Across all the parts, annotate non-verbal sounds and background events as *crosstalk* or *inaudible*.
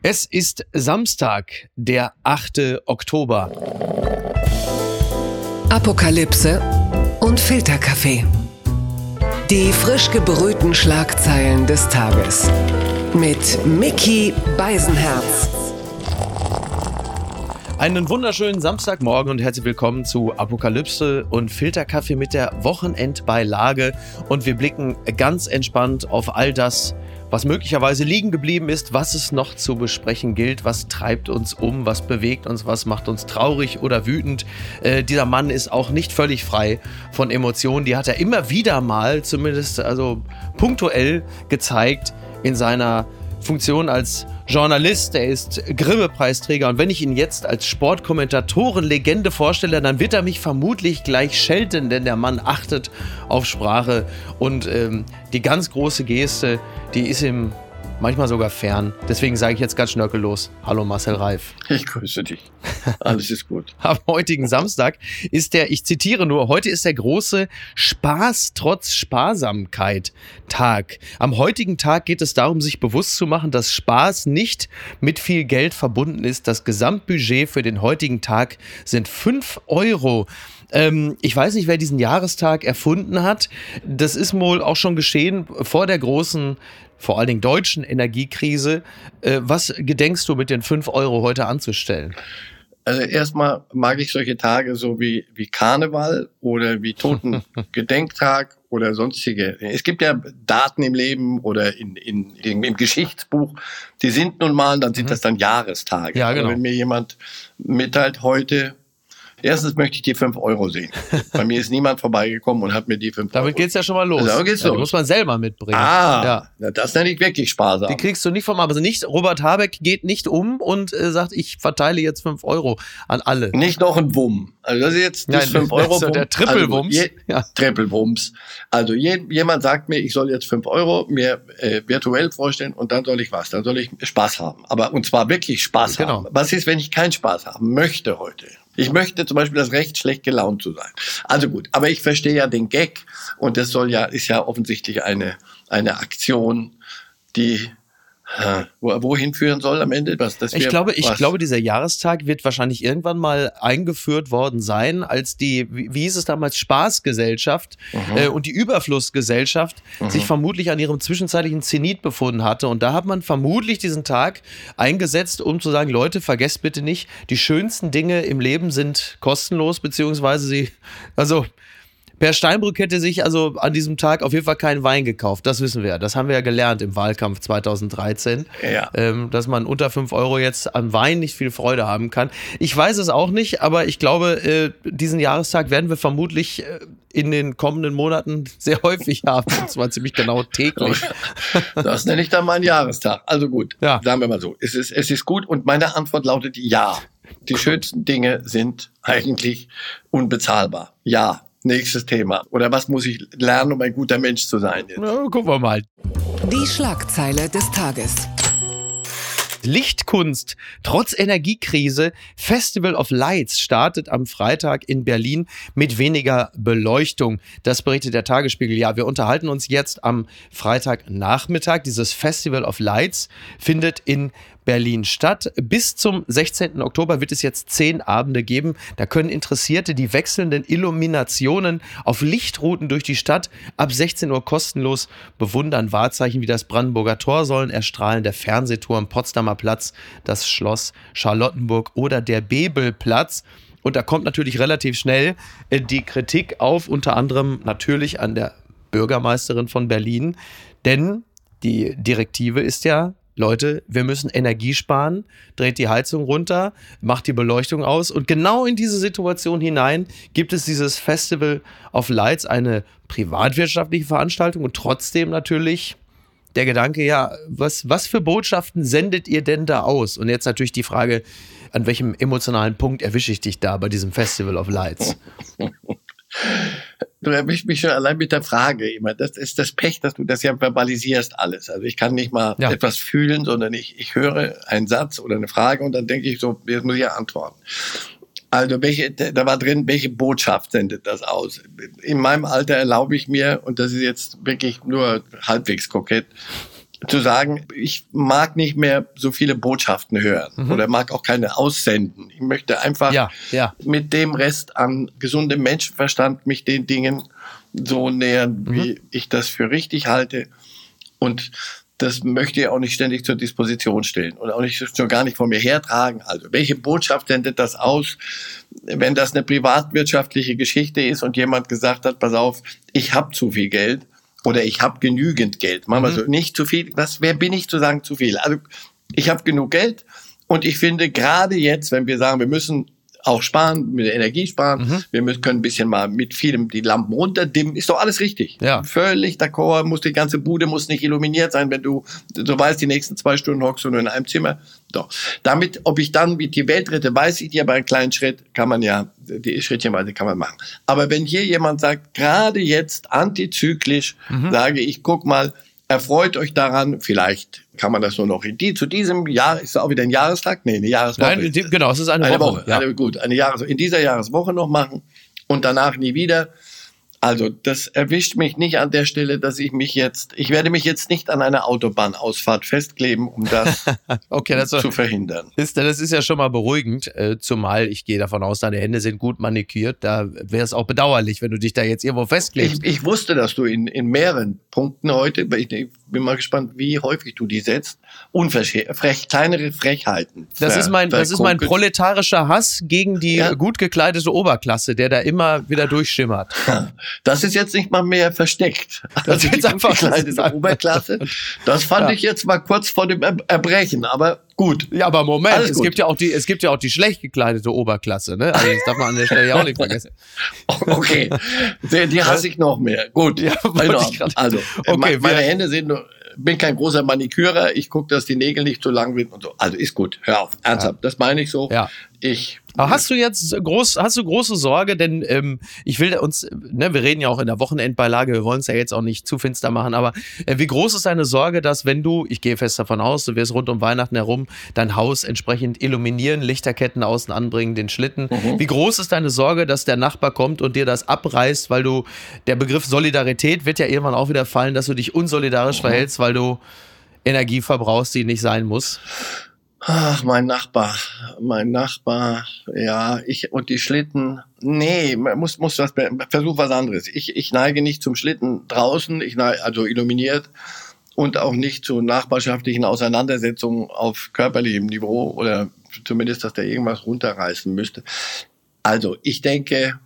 Es ist Samstag, der 8. Oktober. Apokalypse und Filterkaffee. Die frisch gebrühten Schlagzeilen des Tages. Mit Mickey Beisenherz. Einen wunderschönen Samstagmorgen und herzlich willkommen zu Apokalypse und Filterkaffee mit der Wochenendbeilage. Und wir blicken ganz entspannt auf all das, was möglicherweise liegen geblieben ist, was es noch zu besprechen gilt, was treibt uns um, was bewegt uns, was macht uns traurig oder wütend. Äh, dieser Mann ist auch nicht völlig frei von Emotionen. Die hat er immer wieder mal, zumindest also punktuell gezeigt in seiner Funktion als Journalist, er ist Grimme-Preisträger. Und wenn ich ihn jetzt als Sportkommentatoren-Legende vorstelle, dann wird er mich vermutlich gleich schelten, denn der Mann achtet auf Sprache. Und ähm, die ganz große Geste, die ist ihm manchmal sogar fern. Deswegen sage ich jetzt ganz schnörkellos. Hallo Marcel Reif. Ich grüße dich. Alles ist gut. *laughs* Am heutigen Samstag ist der, ich zitiere nur, heute ist der große Spaß trotz Sparsamkeit Tag. Am heutigen Tag geht es darum, sich bewusst zu machen, dass Spaß nicht mit viel Geld verbunden ist. Das Gesamtbudget für den heutigen Tag sind fünf Euro. Ähm, ich weiß nicht, wer diesen Jahrestag erfunden hat. Das ist wohl auch schon geschehen vor der großen vor allen Dingen deutschen Energiekrise. Äh, was gedenkst du mit den fünf Euro heute anzustellen? Also erstmal mag ich solche Tage so wie, wie Karneval oder wie Totengedenktag *laughs* oder sonstige. Es gibt ja Daten im Leben oder in, in, in im Geschichtsbuch, die sind nun mal, dann sind mhm. das dann Jahrestage. Ja, genau. Aber wenn mir jemand mitteilt, heute Erstens möchte ich die 5 Euro sehen. *laughs* Bei mir ist niemand vorbeigekommen und hat mir die 5 Euro. Damit geht's ja schon mal los. Also, geht's ja, los. Die muss man selber mitbringen. Ah, ja. Na, das nenne ich wirklich sparsam. Die kriegst du nicht vom, also nicht, Robert Habeck geht nicht um und äh, sagt, ich verteile jetzt 5 Euro an alle. Nicht noch ein Wumm. Also das ist jetzt das 5 *laughs* Euro. Also der Trippelwumms. Also, ja. Trippelwumms. Also je, jemand sagt mir, ich soll jetzt 5 Euro mir äh, virtuell vorstellen und dann soll ich was? Dann soll ich Spaß haben. Aber und zwar wirklich Spaß genau. haben. Was ist, wenn ich keinen Spaß haben möchte heute? Ich möchte zum Beispiel das Recht, schlecht gelaunt zu sein. Also gut, aber ich verstehe ja den Gag und das soll ja, ist ja offensichtlich eine, eine Aktion, die wohin führen soll am Ende? Was, das ich glaube, ich glaube, dieser Jahrestag wird wahrscheinlich irgendwann mal eingeführt worden sein, als die, wie, wie hieß es damals, Spaßgesellschaft mhm. äh, und die Überflussgesellschaft mhm. sich vermutlich an ihrem zwischenzeitlichen Zenit befunden hatte. Und da hat man vermutlich diesen Tag eingesetzt, um zu sagen, Leute, vergesst bitte nicht, die schönsten Dinge im Leben sind kostenlos, beziehungsweise sie, also Per Steinbrück hätte sich also an diesem Tag auf jeden Fall keinen Wein gekauft. Das wissen wir. Das haben wir ja gelernt im Wahlkampf 2013. Ja. Ähm, dass man unter 5 Euro jetzt am Wein nicht viel Freude haben kann. Ich weiß es auch nicht, aber ich glaube, äh, diesen Jahrestag werden wir vermutlich äh, in den kommenden Monaten *laughs* sehr häufig haben. Und zwar ziemlich genau täglich. *laughs* Das nenne ich dann meinen Jahrestag. Also gut, ja. sagen wir mal so. Es ist, es ist gut und meine Antwort lautet ja. Die schönsten Dinge sind eigentlich unbezahlbar. Ja, Nächstes Thema. Oder was muss ich lernen, um ein guter Mensch zu sein? Jetzt? Na, gucken wir mal. Die Schlagzeile des Tages. Lichtkunst trotz Energiekrise. Festival of Lights startet am Freitag in Berlin mit weniger Beleuchtung. Das berichtet der Tagesspiegel. Ja, wir unterhalten uns jetzt am Freitagnachmittag. Dieses Festival of Lights findet in Berlin statt. Bis zum 16. Oktober wird es jetzt zehn Abende geben. Da können Interessierte die wechselnden Illuminationen auf Lichtrouten durch die Stadt ab 16 Uhr kostenlos bewundern. Wahrzeichen wie das Brandenburger Tor sollen erstrahlen, der Fernsehturm, Potsdamer Platz, das Schloss Charlottenburg oder der Bebelplatz. Und da kommt natürlich relativ schnell äh, die Kritik auf, unter anderem natürlich an der Bürgermeisterin von Berlin, denn die Direktive ist ja, Leute, wir müssen Energie sparen, dreht die Heizung runter, macht die Beleuchtung aus. Und genau in diese Situation hinein gibt es dieses Festival of Lights, eine privatwirtschaftliche Veranstaltung und trotzdem natürlich der Gedanke, ja, was, was für Botschaften sendet ihr denn da aus? Und jetzt natürlich die Frage, an welchem emotionalen Punkt erwische ich dich da bei diesem Festival of Lights? *laughs* Du erwischst mich schon allein mit der Frage immer. Das ist das Pech, dass du das ja verbalisierst alles. Also ich kann nicht mal ja. etwas fühlen, sondern ich, ich höre einen Satz oder eine Frage und dann denke ich so, jetzt muss ich ja antworten. Also welche, da war drin, welche Botschaft sendet das aus? In meinem Alter erlaube ich mir, und das ist jetzt wirklich nur halbwegs kokett, zu sagen, ich mag nicht mehr so viele Botschaften hören mhm. oder mag auch keine aussenden. Ich möchte einfach ja, ja. mit dem Rest an gesundem Menschenverstand mich den Dingen so nähern, mhm. wie ich das für richtig halte. Und das möchte ich auch nicht ständig zur Disposition stellen und auch nicht schon gar nicht von mir hertragen. Also welche Botschaft sendet das aus, wenn das eine privatwirtschaftliche Geschichte ist und jemand gesagt hat, pass auf, ich habe zu viel Geld oder ich habe genügend Geld. Machen wir mhm. so, nicht zu viel. Was, wer bin ich zu sagen zu viel? Also ich habe genug Geld und ich finde gerade jetzt, wenn wir sagen, wir müssen auch sparen, mit Energie sparen. Mhm. Wir müssen, können ein bisschen mal mit vielem die Lampen runterdimmen. Ist doch alles richtig. Ja. Völlig d'accord. Muss die ganze Bude muss nicht illuminiert sein, wenn du, du weißt, die nächsten zwei Stunden hockst du nur in einem Zimmer. Doch. Damit, ob ich dann wie die Welt rette, weiß ich nicht, aber einen kleinen Schritt kann man ja, die Schrittchenweise kann man machen. Aber wenn hier jemand sagt, gerade jetzt antizyklisch, mhm. sage ich, guck mal, Erfreut euch daran, vielleicht kann man das nur noch in die, zu diesem Jahr, ist es auch wieder ein Jahrestag? Nee, eine Jahreswoche. Nein, genau, es ist eine, eine Woche. Woche. Ja. Eine, gut, eine Jahres in dieser Jahreswoche noch machen und danach nie wieder. Also, das erwischt mich nicht an der Stelle, dass ich mich jetzt, ich werde mich jetzt nicht an einer Autobahnausfahrt festkleben, um das *laughs* okay, das zu verhindern. Ist, das ist ja schon mal beruhigend, äh, zumal ich gehe davon aus, deine Hände sind gut manikürt. Da wäre es auch bedauerlich, wenn du dich da jetzt irgendwo festklebst. Ich, ich wusste, dass du in, in mehreren Punkten heute, ich, ich bin mal gespannt, wie häufig du die setzt, unverschämt, kleinere Frechheiten. Das ist mein, das ist mein proletarischer Hass gegen die ja. gut gekleidete Oberklasse, der da immer wieder durchschimmert. Das ist jetzt nicht mal mehr versteckt. Das ist jetzt einfach kleine *laughs* Oberklasse. Das fand ja. ich jetzt mal kurz vor dem Erbrechen, aber gut. Ja, aber Moment, Alles es gut. gibt ja auch die, es gibt ja auch die schlecht gekleidete Oberklasse, ne? Also das darf man an der Stelle ja auch nicht *laughs* vergessen. okay, die, die hasse ich noch mehr. Gut. Ja, also, okay, meine Hände sind nur bin kein großer Manikürer, ich gucke, dass die Nägel nicht zu lang sind und so. Also ist gut, hör auf, ernsthaft, ja. das meine ich so. Ja. Ich aber hast du jetzt groß, hast du große Sorge, denn ähm, ich will uns, ne, wir reden ja auch in der Wochenendbeilage, wir wollen es ja jetzt auch nicht zu finster machen, aber äh, wie groß ist deine Sorge, dass wenn du, ich gehe fest davon aus, du wirst rund um Weihnachten herum dein Haus entsprechend illuminieren, Lichterketten außen anbringen, den Schlitten. Mhm. Wie groß ist deine Sorge, dass der Nachbar kommt und dir das abreißt, weil du, der Begriff Solidarität wird ja irgendwann auch wieder fallen, dass du dich unsolidarisch mhm. verhältst, weil du Energie verbrauchst, die nicht sein muss? Ach, mein Nachbar, mein Nachbar, ja, ich und die Schlitten. Nee, muss, muss was, versuch was anderes. Ich, ich neige nicht zum Schlitten draußen, ich neige, also illuminiert und auch nicht zu nachbarschaftlichen Auseinandersetzungen auf körperlichem Niveau oder zumindest, dass der irgendwas runterreißen müsste. Also, ich denke,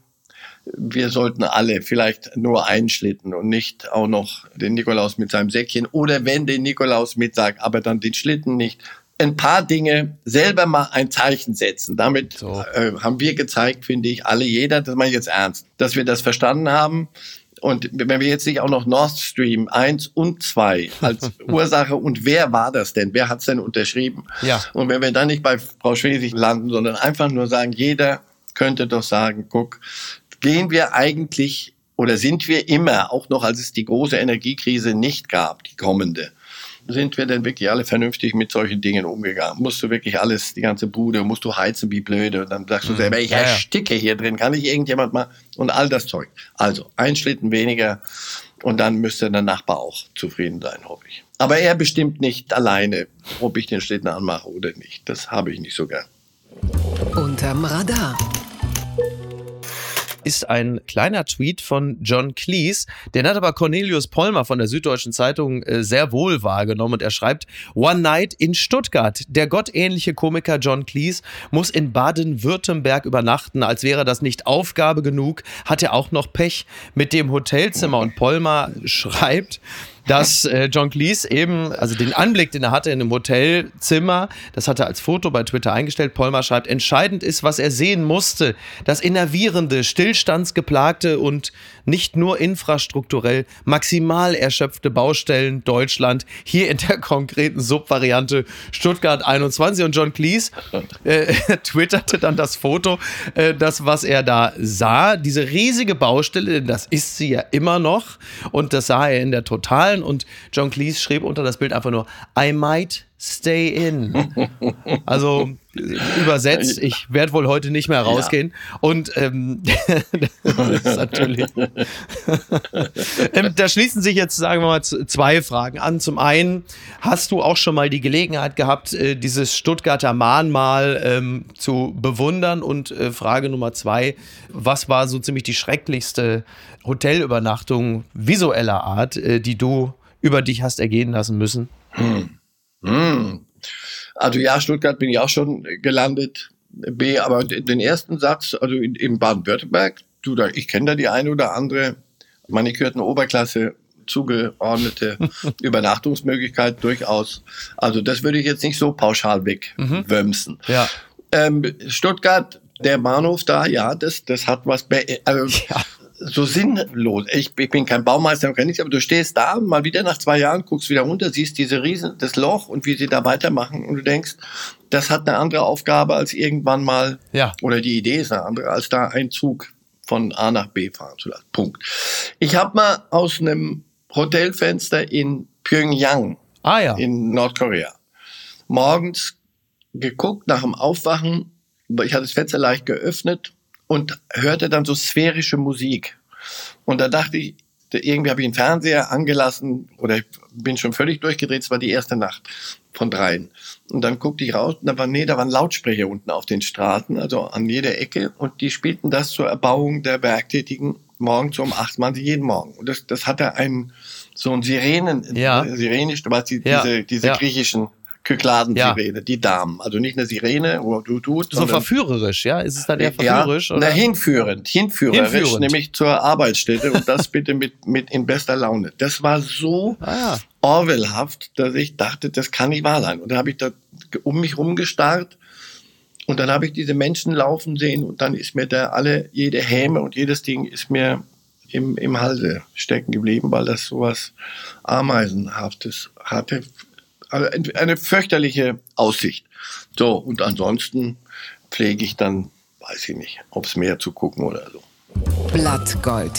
wir sollten alle vielleicht nur einschlitten und nicht auch noch den Nikolaus mit seinem Säckchen oder wenn den Nikolaus mit sagt, aber dann den Schlitten nicht ein paar Dinge selber mal ein Zeichen setzen. Damit so. äh, haben wir gezeigt, finde ich, alle, jeder, das meine ich jetzt ernst, dass wir das verstanden haben. Und wenn wir jetzt nicht auch noch Nord Stream 1 und 2 als *laughs* Ursache und wer war das denn? Wer hat es denn unterschrieben? Ja. Und wenn wir dann nicht bei Frau Schwesig landen, sondern einfach nur sagen, jeder könnte doch sagen, guck, gehen wir eigentlich oder sind wir immer, auch noch als es die große Energiekrise nicht gab, die kommende, sind wir denn wirklich alle vernünftig mit solchen Dingen umgegangen? Musst du wirklich alles, die ganze Bude, musst du heizen wie blöde? Und dann sagst du mhm. selber, ich ersticke hier drin, kann ich irgendjemand mal? Und all das Zeug. Also, ein Schlitten weniger und dann müsste der Nachbar auch zufrieden sein, hoffe ich. Aber er bestimmt nicht alleine, ob ich den Schlitten anmache oder nicht. Das habe ich nicht so gern. Unterm Radar ist ein kleiner Tweet von John Cleese. Den hat aber Cornelius Polmer von der Süddeutschen Zeitung äh, sehr wohl wahrgenommen und er schreibt, One Night in Stuttgart. Der gottähnliche Komiker John Cleese muss in Baden-Württemberg übernachten. Als wäre das nicht Aufgabe genug, hat er auch noch Pech mit dem Hotelzimmer und Polmer schreibt, dass äh, John Cleese eben, also den Anblick, den er hatte in einem Hotelzimmer, das hat er als Foto bei Twitter eingestellt. Polmer schreibt, entscheidend ist, was er sehen musste. Das innervierende, stillstandsgeplagte und nicht nur infrastrukturell maximal erschöpfte Baustellen Deutschland, hier in der konkreten Subvariante Stuttgart 21. Und John Cleese äh, *laughs* twitterte dann das Foto, äh, das, was er da sah. Diese riesige Baustelle, das ist sie ja immer noch. Und das sah er in der Totalen. Und John Cleese schrieb unter das Bild einfach nur, I might stay in. Also übersetzt, ich werde wohl heute nicht mehr rausgehen. Ja. Und ähm, *laughs* das ist natürlich. *laughs* ähm, da schließen sich jetzt, sagen wir mal, zwei Fragen an. Zum einen, hast du auch schon mal die Gelegenheit gehabt, äh, dieses Stuttgarter Mahnmal ähm, zu bewundern? Und äh, Frage Nummer zwei, was war so ziemlich die schrecklichste Hotelübernachtung visueller Art, äh, die du über dich hast ergehen lassen müssen? Hm. Hm. Also ja, Stuttgart bin ich auch schon gelandet. B, aber den ersten Satz, also in, in Baden-Württemberg, du da, ich kenne da die eine oder andere manikürten Oberklasse zugeordnete *laughs* Übernachtungsmöglichkeit durchaus. Also das würde ich jetzt nicht so pauschal wegwömsen. Mhm. Ja. Ähm, Stuttgart, der Bahnhof da, ja, das, das hat was. Also, ja so sinnlos. Ich, ich bin kein Baumeister, kein nichts, aber du stehst da, mal wieder nach zwei Jahren, guckst wieder runter, siehst diese Riesen, das Loch und wie sie da weitermachen und du denkst, das hat eine andere Aufgabe als irgendwann mal, ja. oder die Idee ist eine andere, als da ein Zug von A nach B fahren zu lassen. Punkt. Ich habe mal aus einem Hotelfenster in Pyongyang ah, ja. in Nordkorea morgens geguckt nach dem Aufwachen. Ich hatte das Fenster leicht geöffnet und hörte dann so sphärische Musik. Und da dachte ich, irgendwie habe ich einen Fernseher angelassen oder ich bin schon völlig durchgedreht. Es war die erste Nacht von dreien. Und dann guckte ich raus und da war, nee, da waren Lautsprecher unten auf den Straßen, also an jeder Ecke. Und die spielten das zur Erbauung der Werktätigen morgens um acht Mal jeden Morgen. Und das, das hatte einen, so ein Sirenen, ja. sirenisch, du weißt, die, ja. diese, diese ja. griechischen Kykladen-Sirene, ja. die Damen. Also nicht eine Sirene, wo du tut. So verführerisch, ja? Ist es dann eher verführerisch? Ja, oder? Na, hinführend, hinführerisch, hinführend. nämlich zur Arbeitsstätte und das bitte mit, mit in bester Laune. Das war so ah, ja. Orwellhaft, dass ich dachte, das kann nicht wahr sein. Und da habe ich da um mich rumgestarrt und dann habe ich diese Menschen laufen sehen und dann ist mir da alle, jede Häme und jedes Ding ist mir im, im Halse stecken geblieben, weil das sowas Ameisenhaftes hatte. Also eine fürchterliche Aussicht. So, und ansonsten pflege ich dann, weiß ich nicht, aufs Meer zu gucken oder so. Blattgold.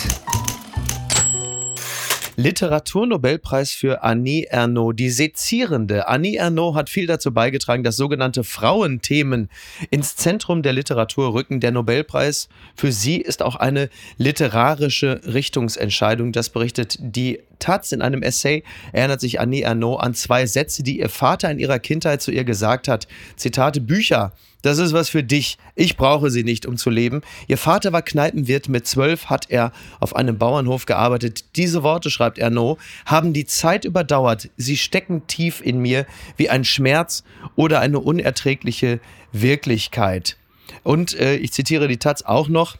Literaturnobelpreis für Annie Ernaux. Die sezierende Annie Ernaux hat viel dazu beigetragen, dass sogenannte Frauenthemen ins Zentrum der Literatur rücken. Der Nobelpreis für sie ist auch eine literarische Richtungsentscheidung. Das berichtet die Taz in einem Essay erinnert sich Annie Ernaux an zwei Sätze, die ihr Vater in ihrer Kindheit zu ihr gesagt hat. Zitate Bücher das ist was für dich. Ich brauche sie nicht, um zu leben. Ihr Vater war Kneipenwirt. Mit zwölf hat er auf einem Bauernhof gearbeitet. Diese Worte, schreibt Ernaud, haben die Zeit überdauert. Sie stecken tief in mir wie ein Schmerz oder eine unerträgliche Wirklichkeit. Und äh, ich zitiere die Taz auch noch.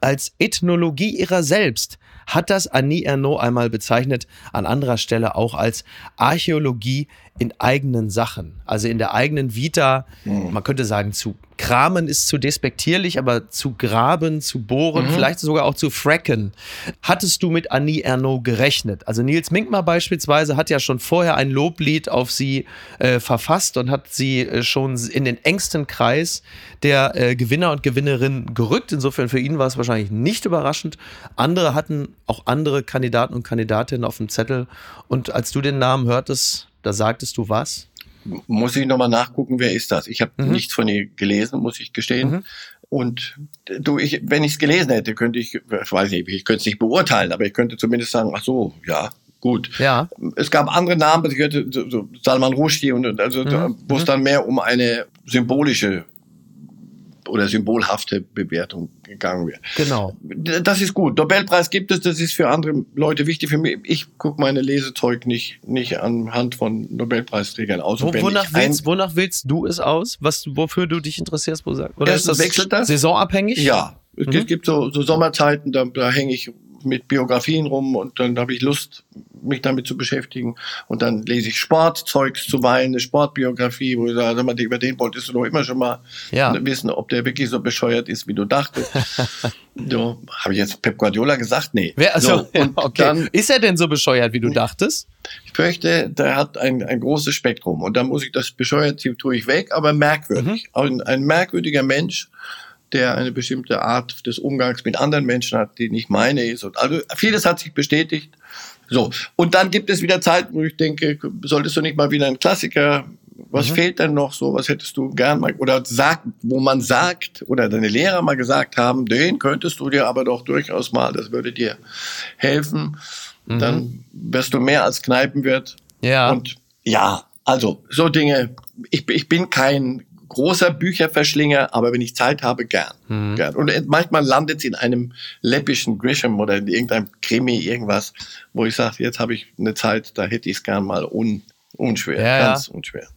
Als Ethnologie ihrer selbst hat das Annie Ernaux einmal bezeichnet, an anderer Stelle auch als Archäologie in eigenen Sachen, also in der eigenen Vita, mhm. man könnte sagen, zu kramen ist zu despektierlich, aber zu graben, zu bohren, mhm. vielleicht sogar auch zu fracken. Hattest du mit Annie Ernaux gerechnet? Also Nils Minkmar beispielsweise hat ja schon vorher ein Loblied auf sie äh, verfasst und hat sie äh, schon in den engsten Kreis der äh, Gewinner und Gewinnerinnen gerückt. Insofern für ihn war es wahrscheinlich nicht überraschend. Andere hatten auch andere Kandidaten und Kandidatinnen auf dem Zettel. Und als du den Namen hörtest, da sagtest du was? Muss ich nochmal nachgucken, wer ist das? Ich habe mhm. nichts von ihr gelesen, muss ich gestehen. Mhm. Und du, ich, wenn ich es gelesen hätte, könnte ich, ich weiß nicht, ich könnte es nicht beurteilen, aber ich könnte zumindest sagen, ach so, ja, gut. Ja. Es gab andere Namen, ich könnte, so, so Salman Rushdie und also, mhm. wo es mhm. dann mehr um eine symbolische oder symbolhafte Bewertung gegangen wird. Genau. Das ist gut. Nobelpreis gibt es, das ist für andere Leute wichtig. Für mich, ich gucke meine Lesezeug nicht, nicht anhand von Nobelpreisträgern aus. Wo, wonach, willst, wonach willst du es aus? Was, wofür du dich interessierst? Oder ist das wechselt das? saisonabhängig? Ja. Es mhm. gibt so, so Sommerzeiten, da, da hänge ich mit Biografien rum und dann habe ich Lust, mich damit zu beschäftigen. Und dann lese ich Sportzeugs zuweilen, eine Sportbiografie, wo ich sage, sag mal, über den wolltest du doch immer schon mal ja. wissen, ob der wirklich so bescheuert ist, wie du dachtest. *laughs* so, habe ich jetzt Pep Guardiola gesagt? Nee. Wer, also, so, und *laughs* okay. dann, ist er denn so bescheuert, wie du dachtest? Ich fürchte, der hat ein, ein großes Spektrum. Und da muss ich das bescheuert, tue ich weg, aber merkwürdig. Mhm. Ein, ein merkwürdiger Mensch, der eine bestimmte Art des Umgangs mit anderen Menschen hat, die nicht meine ist. Und also vieles hat sich bestätigt. So. Und dann gibt es wieder Zeiten, wo ich denke, solltest du nicht mal wieder einen Klassiker Was mhm. fehlt denn noch so? Was hättest du gern mal, oder sagt, wo man sagt, oder deine Lehrer mal gesagt haben, den könntest du dir aber doch durchaus mal, das würde dir helfen. Mhm. Dann wirst du mehr als Kneipenwirt. Ja. Und ja, also so Dinge. Ich, ich bin kein großer Bücherverschlinger, aber wenn ich Zeit habe, gern. Mhm. gern. Und manchmal landet es in einem läppischen Grisham oder in irgendeinem Krimi, irgendwas, wo ich sage, jetzt habe ich eine Zeit, da hätte ich es gern mal un, unschwer, ja, ganz ja. unschwer.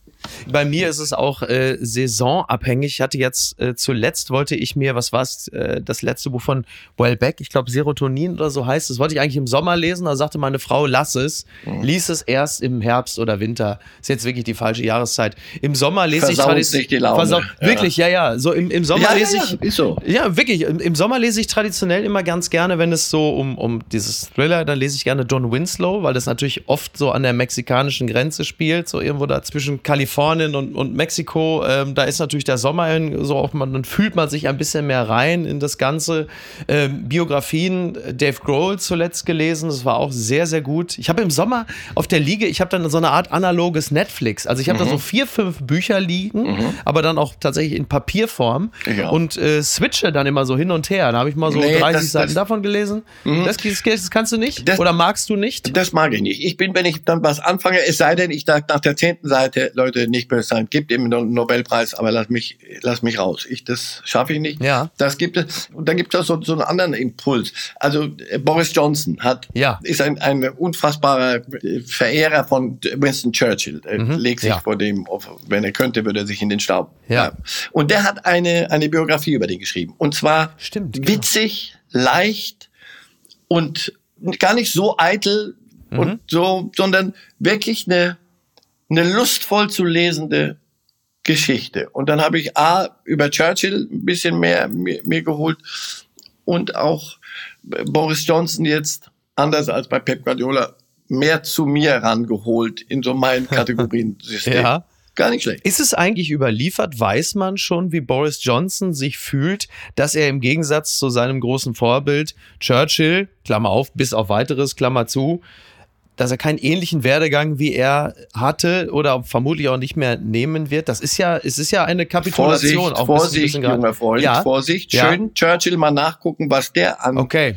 Bei mir ist es auch äh, saisonabhängig. Ich hatte jetzt äh, zuletzt wollte ich mir, was war es, äh, das letzte Buch von Wellbeck, ich glaube Serotonin oder so heißt. Das wollte ich eigentlich im Sommer lesen. Da sagte meine Frau, lass es. Mhm. Lies es erst im Herbst oder Winter. Ist jetzt wirklich die falsche Jahreszeit. Im Sommer lese Versaut ich traditionell. Ja. Wirklich, ja, ja. So im, im Sommer ja, lese ja, ich. Ist so. Ja, wirklich. Im, Im, Sommer lese ich traditionell immer ganz gerne, wenn es so um, um dieses Thriller, dann lese ich gerne Don Winslow, weil das natürlich oft so an der mexikanischen Grenze spielt, so irgendwo da zwischen Kalifornien und, und Mexiko, ähm, da ist natürlich der Sommer in, so auch man, dann fühlt man sich ein bisschen mehr rein in das Ganze. Ähm, Biografien, Dave Grohl zuletzt gelesen, das war auch sehr, sehr gut. Ich habe im Sommer auf der Liege, ich habe dann so eine Art analoges Netflix. Also ich habe mhm. da so vier, fünf Bücher liegen, mhm. aber dann auch tatsächlich in Papierform ja. und äh, switche dann immer so hin und her. Da habe ich mal so nee, 30 das, Seiten das, davon gelesen. Mhm. Das, das, kannst du nicht? Oder magst du nicht? Das mag ich nicht. Ich bin, wenn ich dann was anfange, es sei denn, ich sage nach der zehnten Seite, Leute, nicht böse sein, gibt ihm einen Nobelpreis, aber lass mich, lass mich raus. Ich, das schaffe ich nicht. Ja. Das gibt es. Und dann gibt es so, so einen anderen Impuls. Also äh, Boris Johnson hat, ja. ist ein, ein unfassbarer Verehrer von Winston Churchill. Er mhm. legt sich ja. vor dem, wenn er könnte, würde er sich in den Staub. Ja. Und der hat eine, eine Biografie über den geschrieben. Und zwar Stimmt, genau. witzig, leicht und gar nicht so eitel mhm. und so, sondern wirklich eine eine lustvoll zu lesende Geschichte. Und dann habe ich A, über Churchill ein bisschen mehr mir, mir geholt und auch Boris Johnson jetzt, anders als bei Pep Guardiola, mehr zu mir rangeholt in so meinen *laughs* Kategorien-System. ja. Gar nicht schlecht. Ist es eigentlich überliefert? Weiß man schon, wie Boris Johnson sich fühlt, dass er im Gegensatz zu seinem großen Vorbild Churchill, Klammer auf, bis auf weiteres, Klammer zu, dass er keinen ähnlichen Werdegang wie er hatte oder vermutlich auch nicht mehr nehmen wird. Das ist ja, es ist ja eine Kapitulation. Vorsicht, auch Vorsicht, junger Freund, ja. Vorsicht. Schön ja. Churchill mal nachgucken, was der an, okay.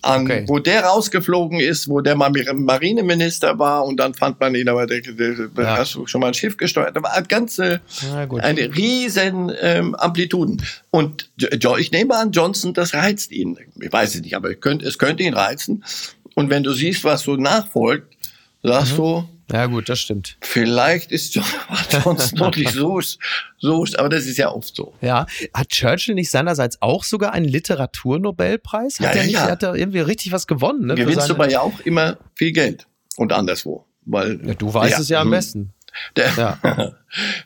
an okay. wo der rausgeflogen ist, wo der mal Marineminister war und dann fand man ihn, aber der, der, der ja. hast du schon mal ein Schiff gesteuert. Da war eine ganze, eine riesen ähm, Amplituden. Und ich nehme an, Johnson, das reizt ihn. Ich weiß es nicht, aber es könnte, es könnte ihn reizen. Und wenn du siehst, was so nachfolgt, sagst mhm. du, ja gut, das stimmt. Vielleicht ist *laughs* noch nicht so, *laughs* so, aber das ist ja oft so. Ja, hat Churchill nicht seinerseits auch sogar einen Literaturnobelpreis? Hat ja, er ja, ja. hat er irgendwie richtig was gewonnen? Ne, Gewinnst du aber ja auch immer viel Geld und anderswo, weil ja, du weißt es ja am hm. besten. Der, ja. *laughs*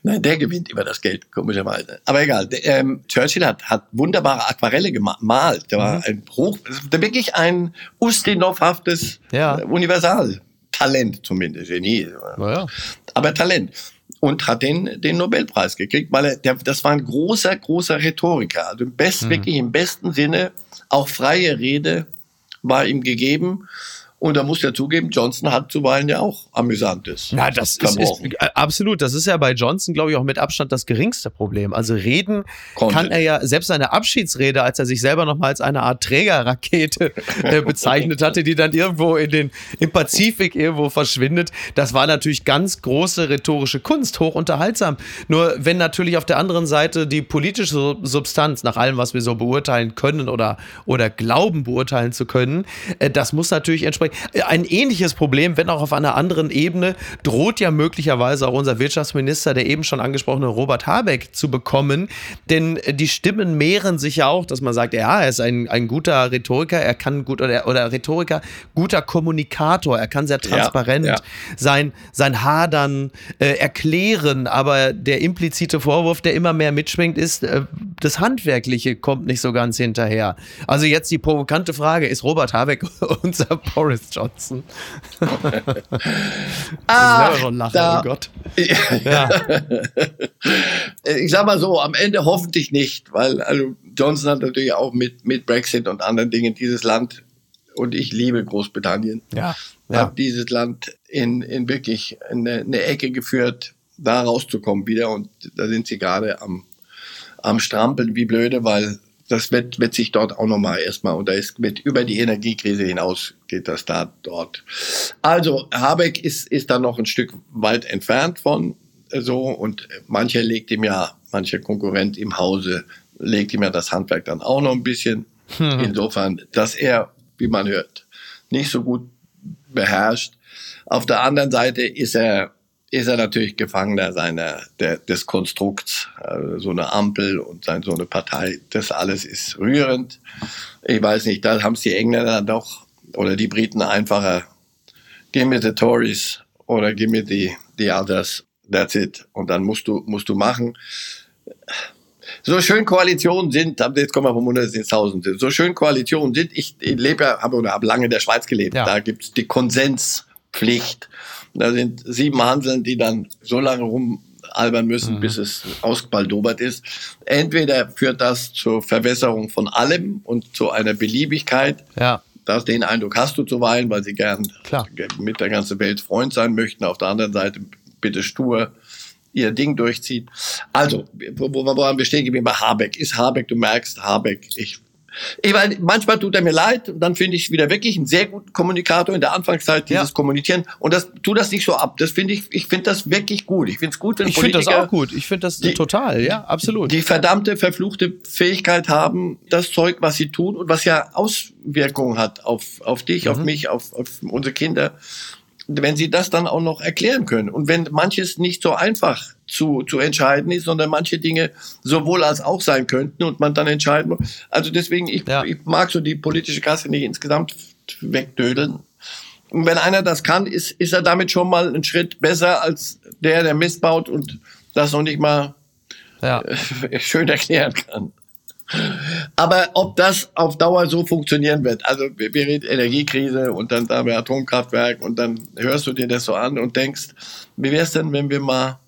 Nein, der gewinnt immer das Geld, komischerweise. Aber egal. Der, ähm, Churchill hat, hat wunderbare Aquarelle gemalt. Der war mhm. ein hoch, der wirklich ein Ustinov-haftes ja. Universal-Talent zumindest. Genie. Ja. Aber Talent. Und hat den, den Nobelpreis gekriegt, weil er, der, das war ein großer, großer Rhetoriker. Also im best, mhm. wirklich im besten Sinne, auch freie Rede war ihm gegeben. Und da muss ja zugeben, Johnson hat zuweilen ja auch Amüsantes. Ja, das ist, ist, äh, absolut. Das ist ja bei Johnson, glaube ich, auch mit Abstand das geringste Problem. Also reden Konnte. kann er ja, selbst seine Abschiedsrede, als er sich selber noch mal als eine Art Trägerrakete äh, *laughs* bezeichnet hatte, die dann irgendwo in den, im Pazifik irgendwo verschwindet, das war natürlich ganz große rhetorische Kunst, hoch unterhaltsam. Nur wenn natürlich auf der anderen Seite die politische Substanz, nach allem, was wir so beurteilen können oder, oder glauben beurteilen zu können, äh, das muss natürlich entsprechend ein ähnliches Problem, wenn auch auf einer anderen Ebene, droht ja möglicherweise auch unser Wirtschaftsminister, der eben schon angesprochene Robert Habeck, zu bekommen. Denn die Stimmen mehren sich ja auch, dass man sagt, ja, er ist ein, ein guter Rhetoriker, er kann gut, oder, oder Rhetoriker, guter Kommunikator, er kann sehr transparent ja, ja. sein, sein Hadern äh, erklären, aber der implizite Vorwurf, der immer mehr mitschwingt, ist, äh, das Handwerkliche kommt nicht so ganz hinterher. Also jetzt die provokante Frage, ist Robert Habeck *laughs* unser Boris Boris Johnson. *laughs* ah, schon lachen, da, oh Gott. Ja. ich sag mal so, am Ende hoffentlich nicht, weil also Johnson hat natürlich auch mit, mit Brexit und anderen Dingen dieses Land, und ich liebe Großbritannien, ja, ja. hat dieses Land in, in wirklich eine, eine Ecke geführt, da rauszukommen wieder. Und da sind sie gerade am, am Strampeln wie blöde, weil das wird, wird sich dort auch nochmal erstmal, und da ist mit über die Energiekrise hinaus geht das da dort. Also Habeck ist, ist da noch ein Stück weit entfernt von so und mancher legt ihm ja, mancher Konkurrent im Hause legt ihm ja das Handwerk dann auch noch ein bisschen. Hm. Insofern, dass er, wie man hört, nicht so gut beherrscht. Auf der anderen Seite ist er ist er natürlich Gefangener seiner, der, des Konstrukts, also so eine Ampel und sein, so eine Partei. Das alles ist rührend. Ich weiß nicht, da haben es die Engländer doch oder die Briten einfacher. Give me the Tories oder give me the, the others. That's it. Und dann musst du, musst du machen. So schön Koalitionen sind, jetzt kommen wir vom Hundert ins Tausend, so schön Koalitionen sind, ich, ich lebe ja, habe oder habe lange in der Schweiz gelebt, ja. da gibt's die Konsenspflicht. Da sind sieben Hanseln, die dann so lange rumalbern müssen, mhm. bis es ausbaldobert ist. Entweder führt das zur Verwässerung von allem und zu einer Beliebigkeit. Ja. Das, den Eindruck hast du zuweilen, weil sie gern Klar. mit der ganzen Welt Freund sein möchten. Auf der anderen Seite bitte stur ihr Ding durchziehen. Also, wo, wo, wir stehen geblieben? Bei Habeck. Ist Habeck, du merkst, Habeck, ich ich meine, manchmal tut er mir leid, und dann finde ich wieder wirklich einen sehr guten Kommunikator in der Anfangszeit dieses ja. Kommunizieren und das tu das nicht so ab. Das finde ich, ich finde das wirklich gut. Ich finde es gut, wenn ich finde das auch gut. Ich finde das die, total, ja, absolut. Die verdammte verfluchte Fähigkeit haben, das Zeug, was sie tun und was ja Auswirkungen hat auf auf dich, mhm. auf mich, auf, auf unsere Kinder wenn sie das dann auch noch erklären können. Und wenn manches nicht so einfach zu, zu entscheiden ist, sondern manche Dinge sowohl als auch sein könnten und man dann entscheiden muss. Also deswegen, ich, ja. ich mag so die politische Kasse nicht insgesamt wegdödeln. Und wenn einer das kann, ist, ist er damit schon mal einen Schritt besser als der, der Mist baut und das noch nicht mal ja. *laughs* schön erklären kann. Aber ob das auf Dauer so funktionieren wird, also wir, wir reden Energiekrise und dann da wir Atomkraftwerk und dann hörst du dir das so an und denkst, wie wäre es denn, wenn wir mal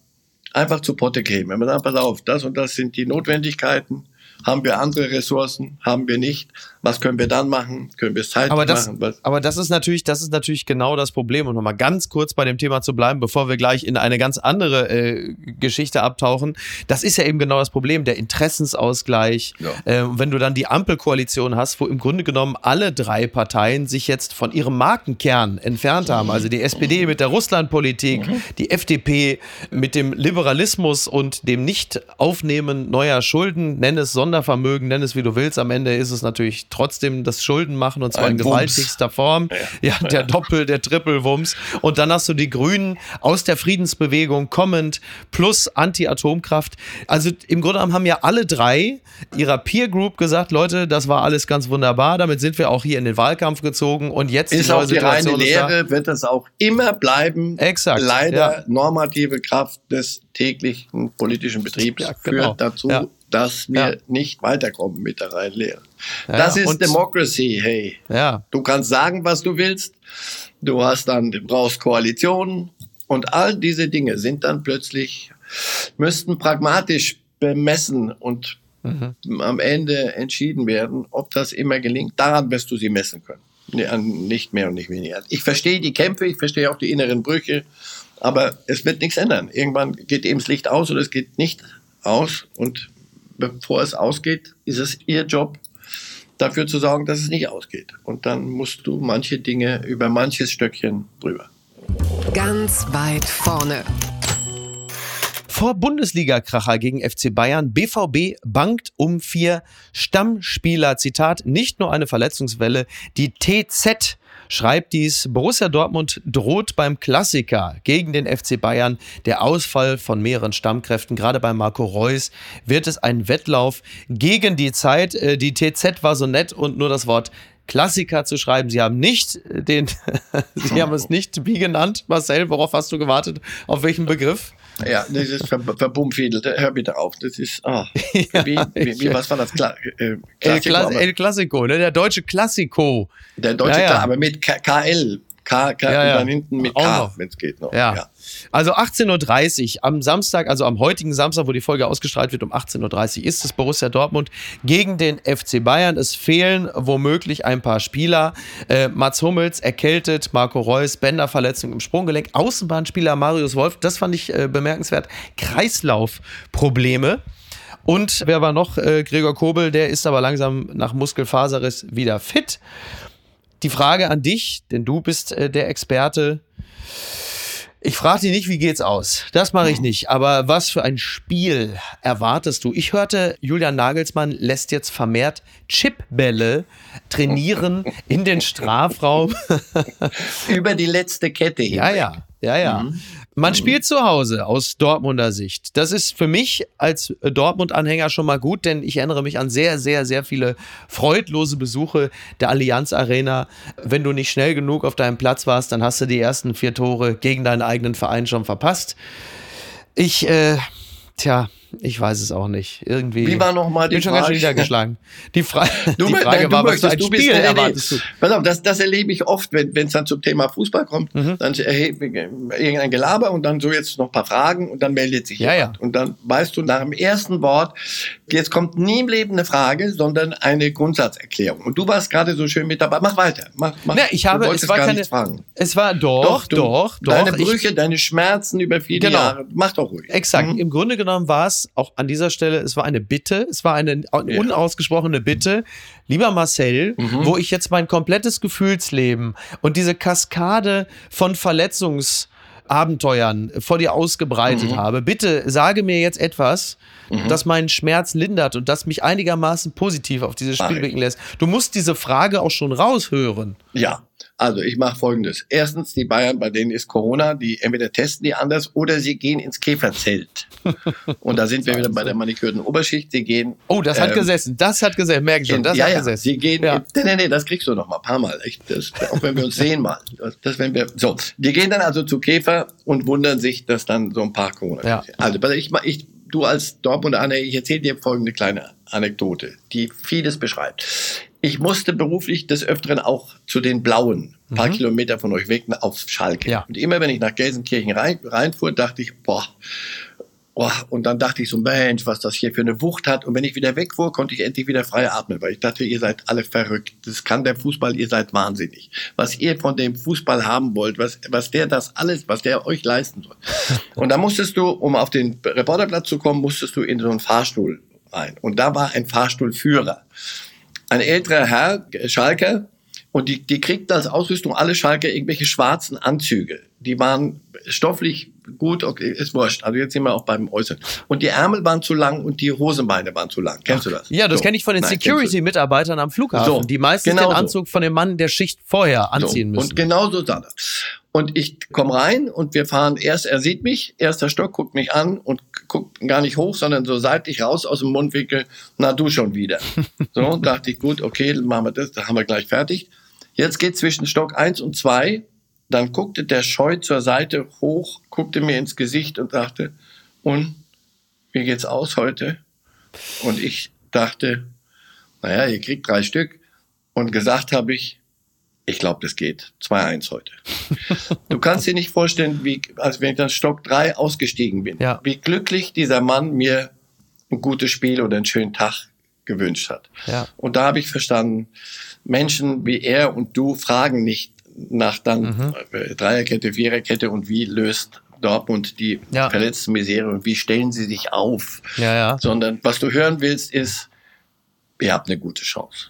einfach zu Potte kämen? Wenn wir sagen, pass auf, das und das sind die Notwendigkeiten, haben wir andere Ressourcen? Haben wir nicht? Was können wir dann machen? Können wir es zeitlich aber das, machen? Was? Aber das ist natürlich, das ist natürlich genau das Problem. Und nochmal ganz kurz bei dem Thema zu bleiben, bevor wir gleich in eine ganz andere äh, Geschichte abtauchen. Das ist ja eben genau das Problem, der Interessensausgleich. Ja. Äh, wenn du dann die Ampelkoalition hast, wo im Grunde genommen alle drei Parteien sich jetzt von ihrem Markenkern entfernt haben. Also die SPD mit der Russlandpolitik, mhm. die FDP mit dem Liberalismus und dem Nicht-Aufnehmen neuer Schulden, nenn es Sonder Sondervermögen, nenn es wie du willst. Am Ende ist es natürlich trotzdem das Schuldenmachen und zwar Ein in gewaltigster Wumms. Form. Ja, ja der Doppel-, der Triple-Wumms. Und dann hast du die Grünen aus der Friedensbewegung kommend plus Anti-Atomkraft. Also im Grunde genommen haben ja alle drei ihrer Peer Group gesagt, Leute, das war alles ganz wunderbar. Damit sind wir auch hier in den Wahlkampf gezogen und jetzt ist die auch die reine Lehre, da. wird das auch immer bleiben. Exakt. Leider ja. normative Kraft des täglichen politischen Betriebs ja, genau. führt dazu, ja dass wir ja. nicht weiterkommen mit der reinen Lehre. Ja, das ist Democracy, hey. Ja. Du kannst sagen, was du willst. Du hast dann, du brauchst Koalitionen und all diese Dinge sind dann plötzlich, müssten pragmatisch bemessen und mhm. am Ende entschieden werden, ob das immer gelingt. Daran wirst du sie messen können. Nicht mehr und nicht weniger. Ich verstehe die Kämpfe, ich verstehe auch die inneren Brüche, aber es wird nichts ändern. Irgendwann geht eben das Licht aus oder es geht nicht aus und bevor es ausgeht, ist es ihr Job, dafür zu sorgen, dass es nicht ausgeht. Und dann musst du manche Dinge über manches Stöckchen drüber. Ganz weit vorne. Vor Bundesliga-Kracher gegen FC Bayern. BVB bangt um vier Stammspieler. Zitat, nicht nur eine Verletzungswelle. Die TZ schreibt dies, Borussia Dortmund droht beim Klassiker gegen den FC Bayern der Ausfall von mehreren Stammkräften. Gerade bei Marco Reus wird es ein Wettlauf gegen die Zeit. Äh, die TZ war so nett und nur das Wort Klassiker zu schreiben. Sie haben nicht den, *laughs* Sie haben es nicht wie genannt. Marcel, worauf hast du gewartet? Auf welchen Begriff? Ja, das ist ver verbummfiedelt. Hör bitte auf. Das ist, ah, *laughs* ja, wie, wie, wie, was war das? Kla äh, El, Klas El Clasico, ne? der deutsche Klassiko. Der deutsche, ja, ja. aber mit K KL. K, K Ja, ja. und dann hinten mit Auch K, wenn es geht noch. Ja. Also 18.30 Uhr am Samstag, also am heutigen Samstag, wo die Folge ausgestrahlt wird, um 18.30 Uhr ist es Borussia Dortmund gegen den FC Bayern. Es fehlen womöglich ein paar Spieler. Äh, Mats Hummels erkältet, Marco Reus, Bänderverletzung im Sprunggelenk, Außenbahnspieler Marius Wolf, das fand ich äh, bemerkenswert, Kreislaufprobleme. Und wer war noch? Äh, Gregor Kobel, der ist aber langsam nach Muskelfaserriss wieder fit. Die Frage an dich, denn du bist äh, der Experte. Ich frage dich nicht, wie geht's aus? Das mache ich nicht. Aber was für ein Spiel erwartest du? Ich hörte, Julian Nagelsmann lässt jetzt vermehrt Chipbälle trainieren in den Strafraum. *laughs* Über die letzte Kette Ja, hinweg. ja, ja, ja. Mhm. Man spielt zu Hause aus Dortmunder Sicht. Das ist für mich als Dortmund-Anhänger schon mal gut, denn ich erinnere mich an sehr, sehr, sehr viele freudlose Besuche der Allianz Arena. Wenn du nicht schnell genug auf deinem Platz warst, dann hast du die ersten vier Tore gegen deinen eigenen Verein schon verpasst. Ich, äh, tja, ich weiß es auch nicht. Irgendwie. Wie war noch mal die bin schon ganz schön Frage? niedergeschlagen. Die, Fra *laughs* Du, die mö- Frage nein, du war, was ein möchtest, du bist Spiel nee, nee. erwartest du? Pass auf, das, das erlebe ich oft, wenn es dann zum Thema Fußball kommt, Mhm. dann erhebe ich irgendein Gelaber und dann so jetzt noch ein paar Fragen und dann meldet sich Ja, jemand. ja. Und dann weißt du nach dem ersten Wort, jetzt kommt nie im Leben eine Frage, sondern eine Grundsatzerklärung. Und du warst gerade so schön mit dabei. Mach weiter. Mach, mach. Na, ich habe, du es war gar keine, fragen. es war doch, du- doch, doch. Deine ich- Brüche, deine Schmerzen über viele Genau. Jahre. Mach doch ruhig. Exakt. Mhm. Im Grunde genommen war es auch an dieser Stelle, es war eine Bitte, es war eine Ja. unausgesprochene Bitte. Lieber Marcel, Mhm. wo ich jetzt mein komplettes Gefühlsleben und diese Kaskade von Verletzungsabenteuern vor dir ausgebreitet Mhm. habe, bitte sage mir jetzt etwas, das meinen Schmerz lindert und das mich einigermaßen positiv auf dieses Spiel blicken lässt. Du musst diese Frage auch schon raushören. Ja, also ich mache folgendes. Erstens, die Bayern, bei denen ist Corona, die entweder testen die anders oder sie gehen ins Käferzelt. *laughs* Und da sind wir wieder bei der manikürten Oberschicht. Sie gehen. Oh, das hat ähm, gesessen, das hat gesessen, merke ich schon, in- das ja, hat ja, gesessen. sie gehen. Ja. In, nee, nee, nee, das kriegst du noch mal ein paar Mal. Echt, das, auch wenn wir uns sehen mal. Das, das, wenn wir, so, die gehen dann also zu Käfer und wundern sich, dass dann so ein paar Corona. Ja. Also ich, ich, du als Dortmunder Anhänger, ich erzähle dir folgende kleine Anekdote, die vieles beschreibt. Ich musste beruflich des Öfteren auch zu den Blauen, ein paar Kilometer von euch weg, auf Schalke. Mhm. Ja. Und immer wenn ich nach Gelsenkirchen rein, reinfuhr, dachte ich, boah, boah, und dann dachte ich so, Mensch, was das hier für eine Wucht hat. Und wenn ich wieder wegfuhr, konnte ich endlich wieder frei atmen, weil ich dachte, ihr seid alle verrückt. Das kann der Fußball, ihr seid wahnsinnig. Was ihr von dem Fußball haben wollt, was, was der das alles, was der euch leisten soll. *laughs* Und da musstest du, um auf den Reporterplatz zu kommen, musstest du in so einen Fahrstuhl rein. Und da war ein Fahrstuhlführer. Ein älterer Herr, Schalker, und die, die kriegten als Ausrüstung alle Schalker irgendwelche schwarzen Anzüge. Die waren stofflich gut, okay, ist wurscht. Also jetzt sind wir auch beim Äußeren. Und die Ärmel waren zu lang und die Hosenbeine waren zu lang. Kennst du das? Ja, das So. kenne ich von den Security-Mitarbeitern am Flughafen, So, die meistens genau den so. Anzug von dem Mann der Schicht vorher anziehen so, müssen. Und genau so sah das. Und ich komme rein und wir fahren erst, er sieht mich, erster Stock, guckt mich an und guckt gar nicht hoch, sondern so seitlich raus aus dem Mundwinkel, na du schon wieder. *laughs* So, dachte ich, gut, okay, dann machen wir das, da haben wir gleich fertig. Jetzt geht zwischen Stock eins und zwei dann guckte der Scheu zur Seite hoch, guckte mir ins Gesicht und sagte, und wie geht's aus heute? Und ich dachte, naja, ihr kriegt drei Stück. Und gesagt habe ich, ich glaube, das geht. 2-1 heute. *laughs* du kannst dir nicht vorstellen, wie, als wenn ich dann Stock 3 ausgestiegen bin, Ja. wie glücklich dieser Mann mir ein gutes Spiel oder einen schönen Tag gewünscht hat. Ja. Und da habe ich verstanden, Menschen wie er und du fragen nicht nach dann Mhm. Dreierkette, Viererkette und wie löst Dortmund die Ja. verletzten Misere und wie stellen sie sich auf, Ja, ja. sondern was du hören willst ist, ihr habt eine gute Chance.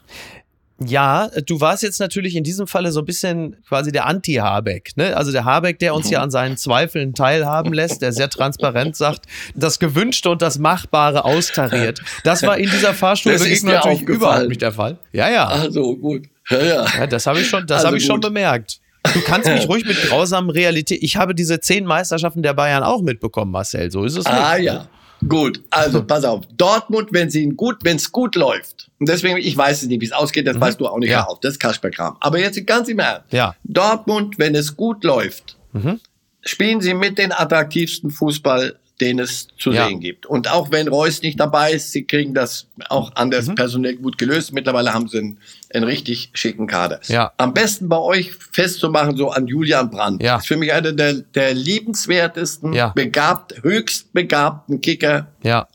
Ja, du warst jetzt natürlich in diesem Falle so ein bisschen quasi der Anti-Habeck. Ne? Also der Habeck, der uns Mhm. ja an seinen Zweifeln teilhaben lässt, der sehr transparent sagt, das Gewünschte und das Machbare austariert. Das war in dieser Fahrstuhlbegegnung natürlich überhaupt nicht der Fall. Ja, ja. Also gut. Ja, ja. ja das habe ich schon, das Also habe ich schon gut. bemerkt. Du kannst mich ruhig mit grausamen Realität. Ich habe diese zehn Meisterschaften der Bayern auch mitbekommen, Marcel. So ist es Ah nicht. ja. Gut, also pass auf. Dortmund, wenn sie gut, wenn es gut läuft. Und deswegen, ich weiß es nicht, wie es ausgeht, das weißt du auch nicht Mhm. Ja. ja. auf. Das ist Kasperkram. Aber jetzt ganz im Ernst. Ja. Dortmund, wenn es gut läuft, Mhm. spielen sie mit den attraktivsten Fußball, den es zu ja. sehen gibt. Und auch wenn Reus nicht dabei ist, sie kriegen das auch anders mhm. personell gut gelöst. Mittlerweile haben sie einen, einen richtig schicken Kader. Ja. Am besten bei euch festzumachen, so an Julian Brandt. Ja. ist für mich einer der, der liebenswertesten, ja. begabt, höchst begabten Kicker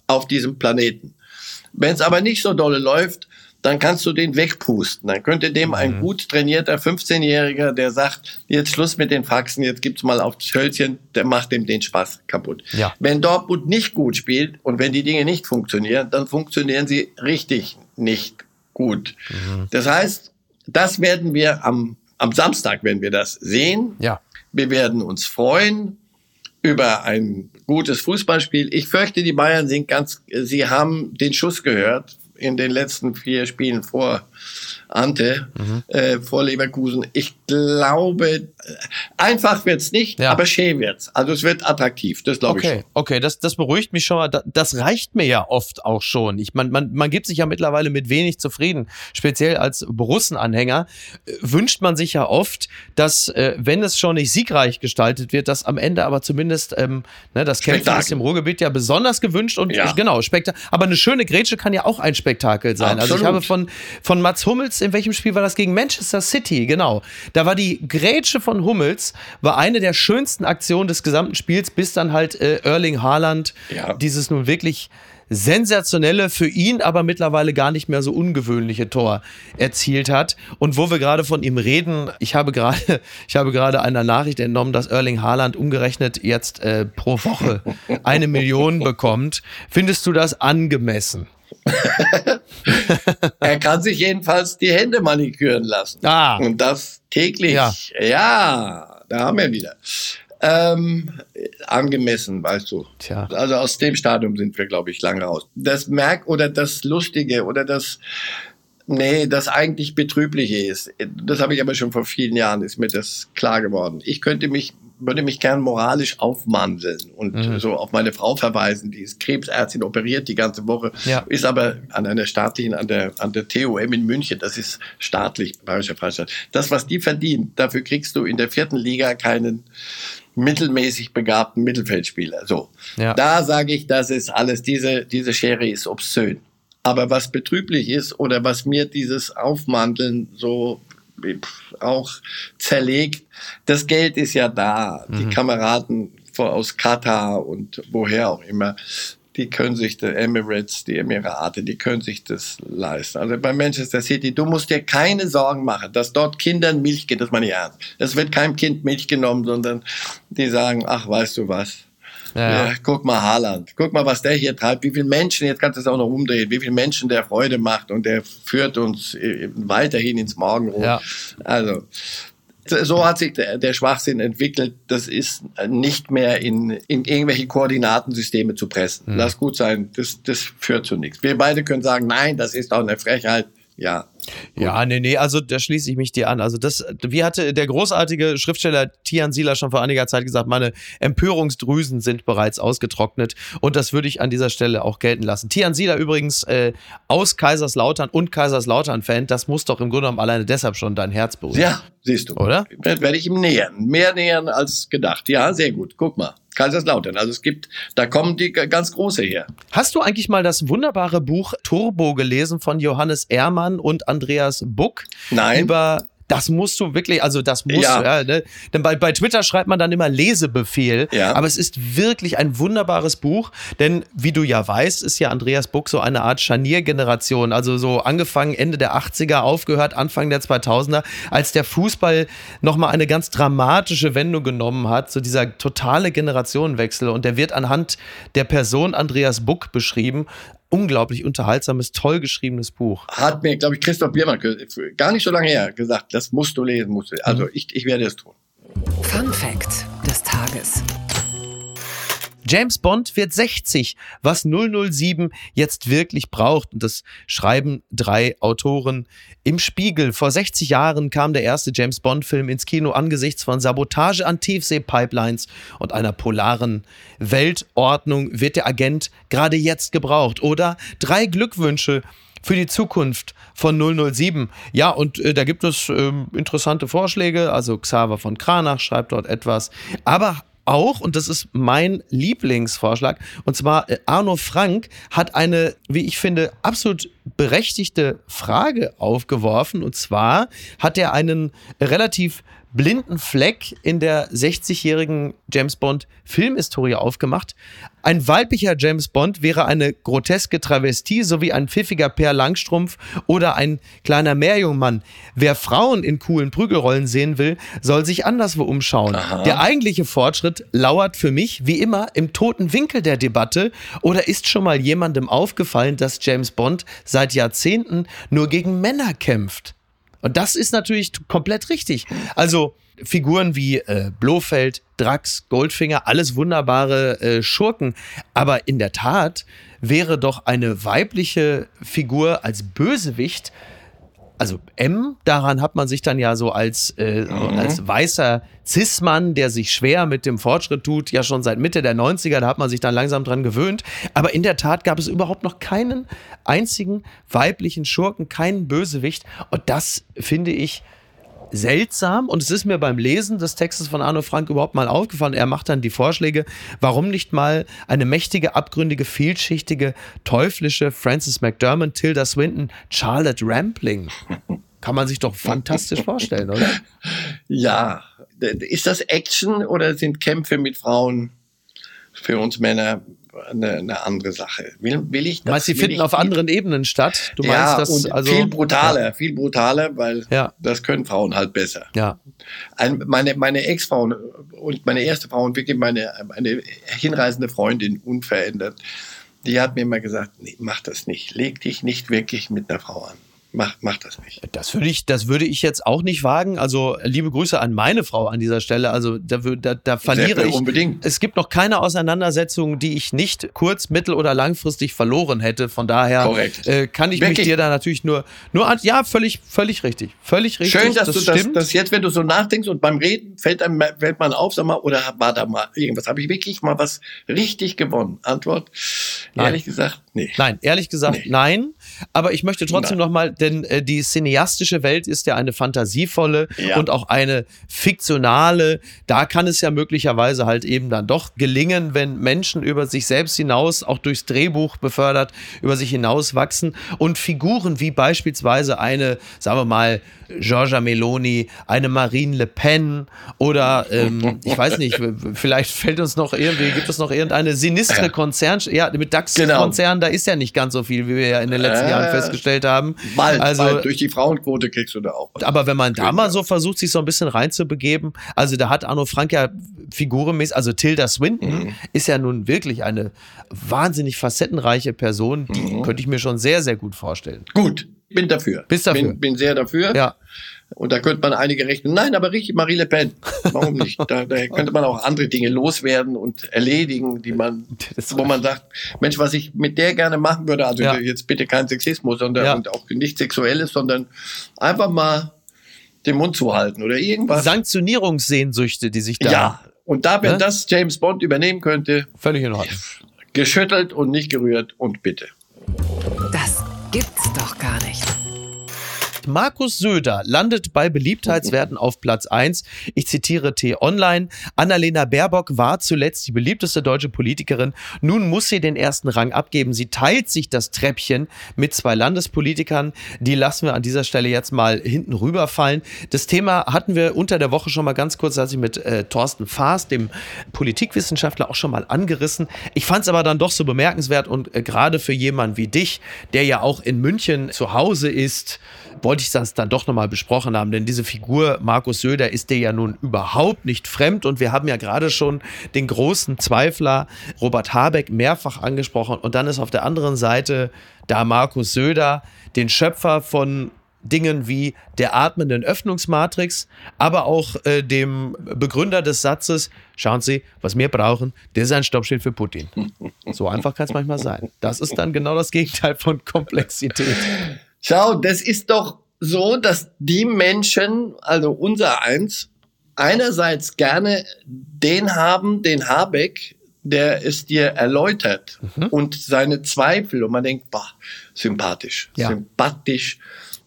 auf diesem Planeten. Wenn es aber nicht so dolle läuft, dann kannst du den wegpusten. Dann könnte dem ein mhm. gut trainierter 15-Jähriger, der sagt, jetzt Schluss mit den Faxen, jetzt gibt's mal aufs Hölzchen, der macht dem den Spaß kaputt. Ja. Wenn Dortmund nicht gut spielt und wenn die Dinge nicht funktionieren, dann funktionieren sie richtig nicht gut. Mhm. Das heißt, das werden wir am, am Samstag, wenn wir das sehen. Ja. Wir werden uns freuen über ein gutes Fußballspiel. Ich fürchte, die Bayern sind ganz, sie haben den Schuss gehört in den letzten vier Spielen vor Ante mhm. äh, vor Leverkusen. Ich glaube, äh, einfach wird's nicht, ja. aber schön wird's. Also es wird attraktiv, das glaube okay. ich. Schon. Okay, das, das beruhigt mich schon mal. Das reicht mir ja oft auch schon. Ich, man, man, man gibt sich ja mittlerweile mit wenig zufrieden. Speziell als Borussen-Anhänger äh, wünscht man sich ja oft, dass, äh, wenn es schon nicht siegreich gestaltet wird, dass am Ende aber zumindest ähm, ne, das Kämpfen ist im Ruhrgebiet ja besonders gewünscht und ja. genau, Spektakel. Aber eine schöne Grätsche kann ja auch ein Spektakel sein. Absolut. Also ich habe von, von Mats Hummels Hummels, in welchem Spiel war das gegen Manchester City? Genau. Da war die Grätsche von Hummels, war eine der schönsten Aktionen des gesamten Spiels, bis dann halt äh, Erling Haaland ja. dieses nun wirklich sensationelle, für ihn aber mittlerweile gar nicht mehr so ungewöhnliche Tor erzielt hat. Und wo wir gerade von ihm reden, ich habe gerade, *laughs* ich habe gerade einer Nachricht entnommen, dass Erling Haaland umgerechnet jetzt äh, pro Woche eine Million bekommt. Findest du das angemessen? *laughs* er kann sich jedenfalls die Hände maniküren lassen. Ah. Und das täglich. Ja, ja da haben wir wieder. Ähm, angemessen, weißt du. Tja. Also aus dem Stadium sind wir, glaube ich, lang raus. Das Merk oder das Lustige oder das, nee, das eigentlich Betrübliche ist, das habe ich aber schon vor vielen Jahren, ist mir das klar geworden. Ich könnte mich würde mich gern moralisch aufmandeln und mhm. so auf meine Frau verweisen, die ist Krebsärztin, operiert die ganze Woche, ja. ist aber an einer staatlichen, an der, an der TOM in München, das ist staatlich, Bayerischer Freistaat. Das, was die verdient, dafür kriegst du in der vierten Liga keinen mittelmäßig begabten Mittelfeldspieler. So. Ja. Da sage ich, das ist alles, diese, diese Schere ist obszön. Aber was betrüblich ist oder was mir dieses Aufmanteln so auch zerlegt. Das Geld ist ja da. Mhm. Die Kameraden aus Katar und woher auch immer, die können sich die Emirates, die Emirate, die können sich das leisten. Also bei Manchester City, du musst dir keine Sorgen machen, dass dort Kindern Milch geht, das meine ich ernst. Es wird keinem Kind Milch genommen, sondern die sagen, ach, weißt du was, ja. ja. guck mal Haaland, guck mal, was der hier treibt, wie viele Menschen, jetzt kannst du es auch noch umdrehen, wie viele Menschen der Freude macht und der führt uns äh, weiterhin ins Morgenrot. Ja. Also, so hat sich der, der, Schwachsinn entwickelt. Das ist nicht mehr in, in irgendwelche Koordinatensysteme zu pressen. Mhm. Lass gut sein, das, das führt zu nichts. Wir beide können sagen, nein, das ist auch eine Frechheit. Ja, ja, nee, nee, also da schließe ich mich dir an. Also das, wie hatte der großartige Schriftsteller Tian Sieler schon vor einiger Zeit gesagt, meine Empörungsdrüsen sind bereits ausgetrocknet und das würde ich an dieser Stelle auch gelten lassen. Tian Sieler übrigens äh, aus Kaiserslautern und Kaiserslautern-Fan, das muss doch im Grunde genommen alleine deshalb schon dein Herz beruhigen. Ja, siehst du. Oder? Werde ich ihm nähern. Mehr nähern als gedacht. Ja, sehr gut. Guck mal. Kaiserslautern. Also es gibt, da kommen die ganz große her. Hast du eigentlich mal das wunderbare Buch Turbo gelesen von Johannes Ehrmann und Andreas Buck? Nein. Über das musst du wirklich, also das muss, ja. ja ne? Denn bei, bei Twitter schreibt man dann immer Lesebefehl, ja. aber es ist wirklich ein wunderbares Buch, denn wie du ja weißt, ist ja Andreas Buck so eine Art Scharniergeneration, also so angefangen Ende der 80er, aufgehört Anfang der 2000er, als der Fußball nochmal eine ganz dramatische Wendung genommen hat, so dieser totale Generationenwechsel und der wird anhand der Person Andreas Buck beschrieben, unglaublich unterhaltsames, toll geschriebenes Buch. Hat mir, glaube ich, Christoph Biermann gar nicht so lange her gesagt, das musst du lesen, musst du. Also mhm. ich, ich werde es tun. Fun Fact des Tages. James Bond wird 60, was 007 jetzt wirklich braucht. Und das schreiben drei Autoren im Spiegel. Vor 60 Jahren kam der erste James Bond-Film ins Kino angesichts von Sabotage an Tiefsee-Pipelines und einer polaren Weltordnung wird der Agent gerade jetzt gebraucht. Oder drei Glückwünsche für die Zukunft von 007. Ja, und äh, da gibt es äh, interessante Vorschläge. Also Xaver von Kranach schreibt dort etwas. Aber auch, und das ist mein Lieblingsvorschlag, und zwar äh, Arno Frank hat eine, wie ich finde, absolut berechtigte Frage aufgeworfen. Und zwar hat er einen relativ blinden Fleck in der 60-jährigen James Bond Filmhistorie aufgemacht. Ein weiblicher James Bond wäre eine groteske Travestie sowie ein pfiffiger Per Langstrumpf oder ein kleiner Meerjungmann. Wer Frauen in coolen Prügelrollen sehen will, soll sich anderswo umschauen. Aha. Der eigentliche Fortschritt lauert für mich wie immer im toten Winkel der Debatte oder ist schon mal jemandem aufgefallen, dass James Bond seit Jahrzehnten nur gegen Männer kämpft? Und das ist natürlich komplett richtig. Also Figuren wie äh, Blofeld, Drax, Goldfinger, alles wunderbare äh, Schurken. Aber in der Tat wäre doch eine weibliche Figur als Bösewicht also M, daran hat man sich dann ja so als, äh, mhm. als weißer Cis-Mann, der sich schwer mit dem Fortschritt tut, ja schon seit Mitte der 90er, da hat man sich dann langsam dran gewöhnt. Aber in der Tat gab es überhaupt noch keinen einzigen weiblichen Schurken, keinen Bösewicht. Und das finde ich seltsam und es ist mir beim Lesen des Textes von Arno Frank überhaupt mal aufgefallen. Er macht dann die Vorschläge, warum nicht mal eine mächtige, abgründige, vielschichtige, teuflische Frances McDermott, Tilda Swinton, Charlotte Rampling. *laughs* Kann man sich doch fantastisch vorstellen, oder? Ja. Ist das Action oder sind Kämpfe mit Frauen für uns Männer eine, eine andere Sache. Will, will ich das? Meinst die finden auf anderen Ebenen statt? Du meinst ja, das und also viel brutaler, ja. viel brutaler, weil ja. das können Frauen halt besser. Ja. Ein, meine meine Ex-Frau und meine erste Frau und wirklich meine eine hinreisende Freundin unverändert, die hat mir immer gesagt, nee, mach das nicht, leg dich nicht wirklich mit einer Frau an. Mach, mach das nicht. Das würde ich, das würde ich jetzt auch nicht wagen. Also liebe Grüße an meine Frau an dieser Stelle. Also da, da, da verliere ich. Unbedingt. Es gibt noch keine Auseinandersetzung, die ich nicht kurz, mittel- oder langfristig verloren hätte. Von daher äh, kann ich Wirklich? mich dir da natürlich nur, nur an, ja, völlig, völlig richtig. Völlig richtig. Schön, dass das du das, das jetzt, wenn du so nachdenkst und beim Reden fällt einem, fällt man auf, sag mal, oder war da mal irgendwas? Habe ich wirklich mal was richtig gewonnen? Antwort, nein. ehrlich gesagt, nee. Nein, ehrlich gesagt, nee. nein. Aber ich möchte trotzdem nein. noch mal denn äh, die cineastische Welt ist ja eine fantasievolle ja. und auch eine fiktionale. Da kann es ja möglicherweise halt eben dann doch gelingen, wenn Menschen über sich selbst hinaus, auch durchs Drehbuch befördert, über sich hinaus wachsen und Figuren wie beispielsweise eine, sagen wir mal, Giorgia Meloni, eine Marine Le Pen oder ähm, ich weiß nicht, vielleicht fällt uns noch irgendwie, gibt es noch irgendeine sinistre Konzern, ja, mit DAX-Konzern, genau. da ist ja nicht ganz so viel, wie wir ja in den letzten äh, Jahren festgestellt haben. Bald, also bald durch die Frauenquote kriegst du da auch. Was. Aber wenn man da mal so versucht, sich so ein bisschen reinzubegeben, also da hat Arno Frank ja figurenmäßig, also Tilda Swinton mhm. ist ja nun wirklich eine wahnsinnig facettenreiche Person, die mhm. könnte ich mir schon sehr, sehr gut vorstellen. Gut, bin dafür. Bist dafür? Bin, bin sehr dafür. Ja. Und da könnte man einige rechnen. Nein, aber richtig, Marie Le Pen. Warum nicht? *laughs* Da, da könnte man auch andere Dinge loswerden und erledigen, die man, *laughs* wo man sagt, Mensch, was ich mit der gerne machen würde, also ja. jetzt bitte kein Sexismus, sondern ja. und auch nicht Sexuelles, sondern einfach mal den Mund zu halten oder irgendwas. Sanktionierungssehnsüchte, die sich da. Ja. Und da, wenn ne? das James Bond übernehmen könnte. Völlig in Ordnung. Geschüttelt und nicht gerührt und bitte. Das gibt's doch gar nicht. Markus Söder landet bei Beliebtheitswerten auf Platz 1. Ich zitiere T-Online. Annalena Baerbock war zuletzt die beliebteste deutsche Politikerin. Nun muss sie den ersten Rang abgeben. Sie teilt sich das Treppchen mit zwei Landespolitikern. Die lassen wir an dieser Stelle jetzt mal hinten rüberfallen. Das Thema hatten wir unter der Woche schon mal ganz kurz, als ich mit äh, Thorsten Faas, dem Politikwissenschaftler, auch schon mal angerissen. Ich fand es aber dann doch so bemerkenswert und äh, gerade für jemanden wie dich, der ja auch in München zu Hause ist, wollte ich das dann doch nochmal besprochen haben, denn diese Figur Markus Söder ist dir ja nun überhaupt nicht fremd und wir haben ja gerade schon den großen Zweifler Robert Habeck mehrfach angesprochen und dann ist auf der anderen Seite da Markus Söder, den Schöpfer von Dingen wie der atmenden Öffnungsmatrix, aber auch äh, dem Begründer des Satzes, schauen Sie, was wir brauchen, der ist ein Stoppschild für Putin. So einfach kann es manchmal sein. Das ist dann genau das Gegenteil von Komplexität. Schau, das ist doch so, dass die Menschen, also unser eins, einerseits gerne den haben, den Habeck, der es dir erläutert mhm. und seine Zweifel und man denkt, boah, sympathisch, ja. sympathisch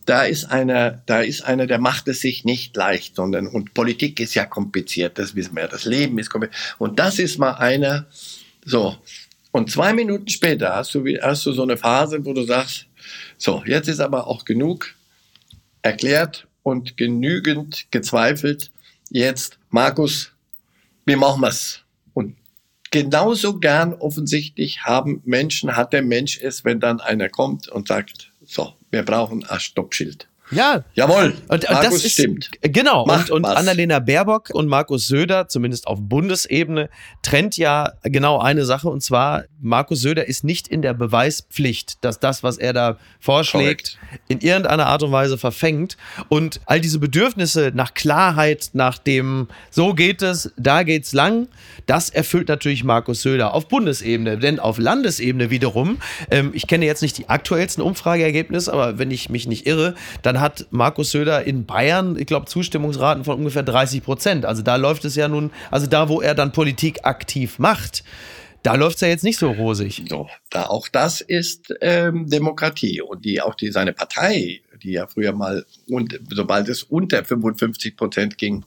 da ist einer, da ist einer, der macht es sich nicht leicht, sondern, und Politik ist ja kompliziert, das wissen wir, das Leben ist kompliziert. Und das ist mal einer, so. Und zwei Minuten später hast du, hast du so eine Phase, wo du sagst, so, jetzt ist aber auch genug erklärt und genügend gezweifelt. Jetzt, Markus, wie machen wir's? Und genauso gern offensichtlich haben Menschen, hat der Mensch es, wenn dann einer kommt und sagt, so, wir brauchen ein Stoppschild. Ja. Jawohl. Und, und das ist, stimmt. Genau. Macht und, und Annalena Baerbock und Markus Söder, zumindest auf Bundesebene, trennt ja genau eine Sache. Und zwar, Markus Söder ist nicht in der Beweispflicht, dass das, was er da vorschlägt, Correct. in irgendeiner Art und Weise verfängt. Und all diese Bedürfnisse nach Klarheit, nach dem, so geht es, da geht's lang, das erfüllt natürlich Markus Söder auf Bundesebene. Denn auf Landesebene wiederum, ähm, ich kenne jetzt nicht die aktuellsten Umfrageergebnisse, aber wenn ich mich nicht irre, dann hat Markus Söder in Bayern, ich glaube, Zustimmungsraten von ungefähr 30 Prozent. Also da läuft es ja nun, also da, wo er dann Politik aktiv macht, da läuft es ja jetzt nicht so rosig. So, da auch das ist ähm, Demokratie und die auch die seine Partei, die ja früher mal und sobald es unter 55 Prozent ging,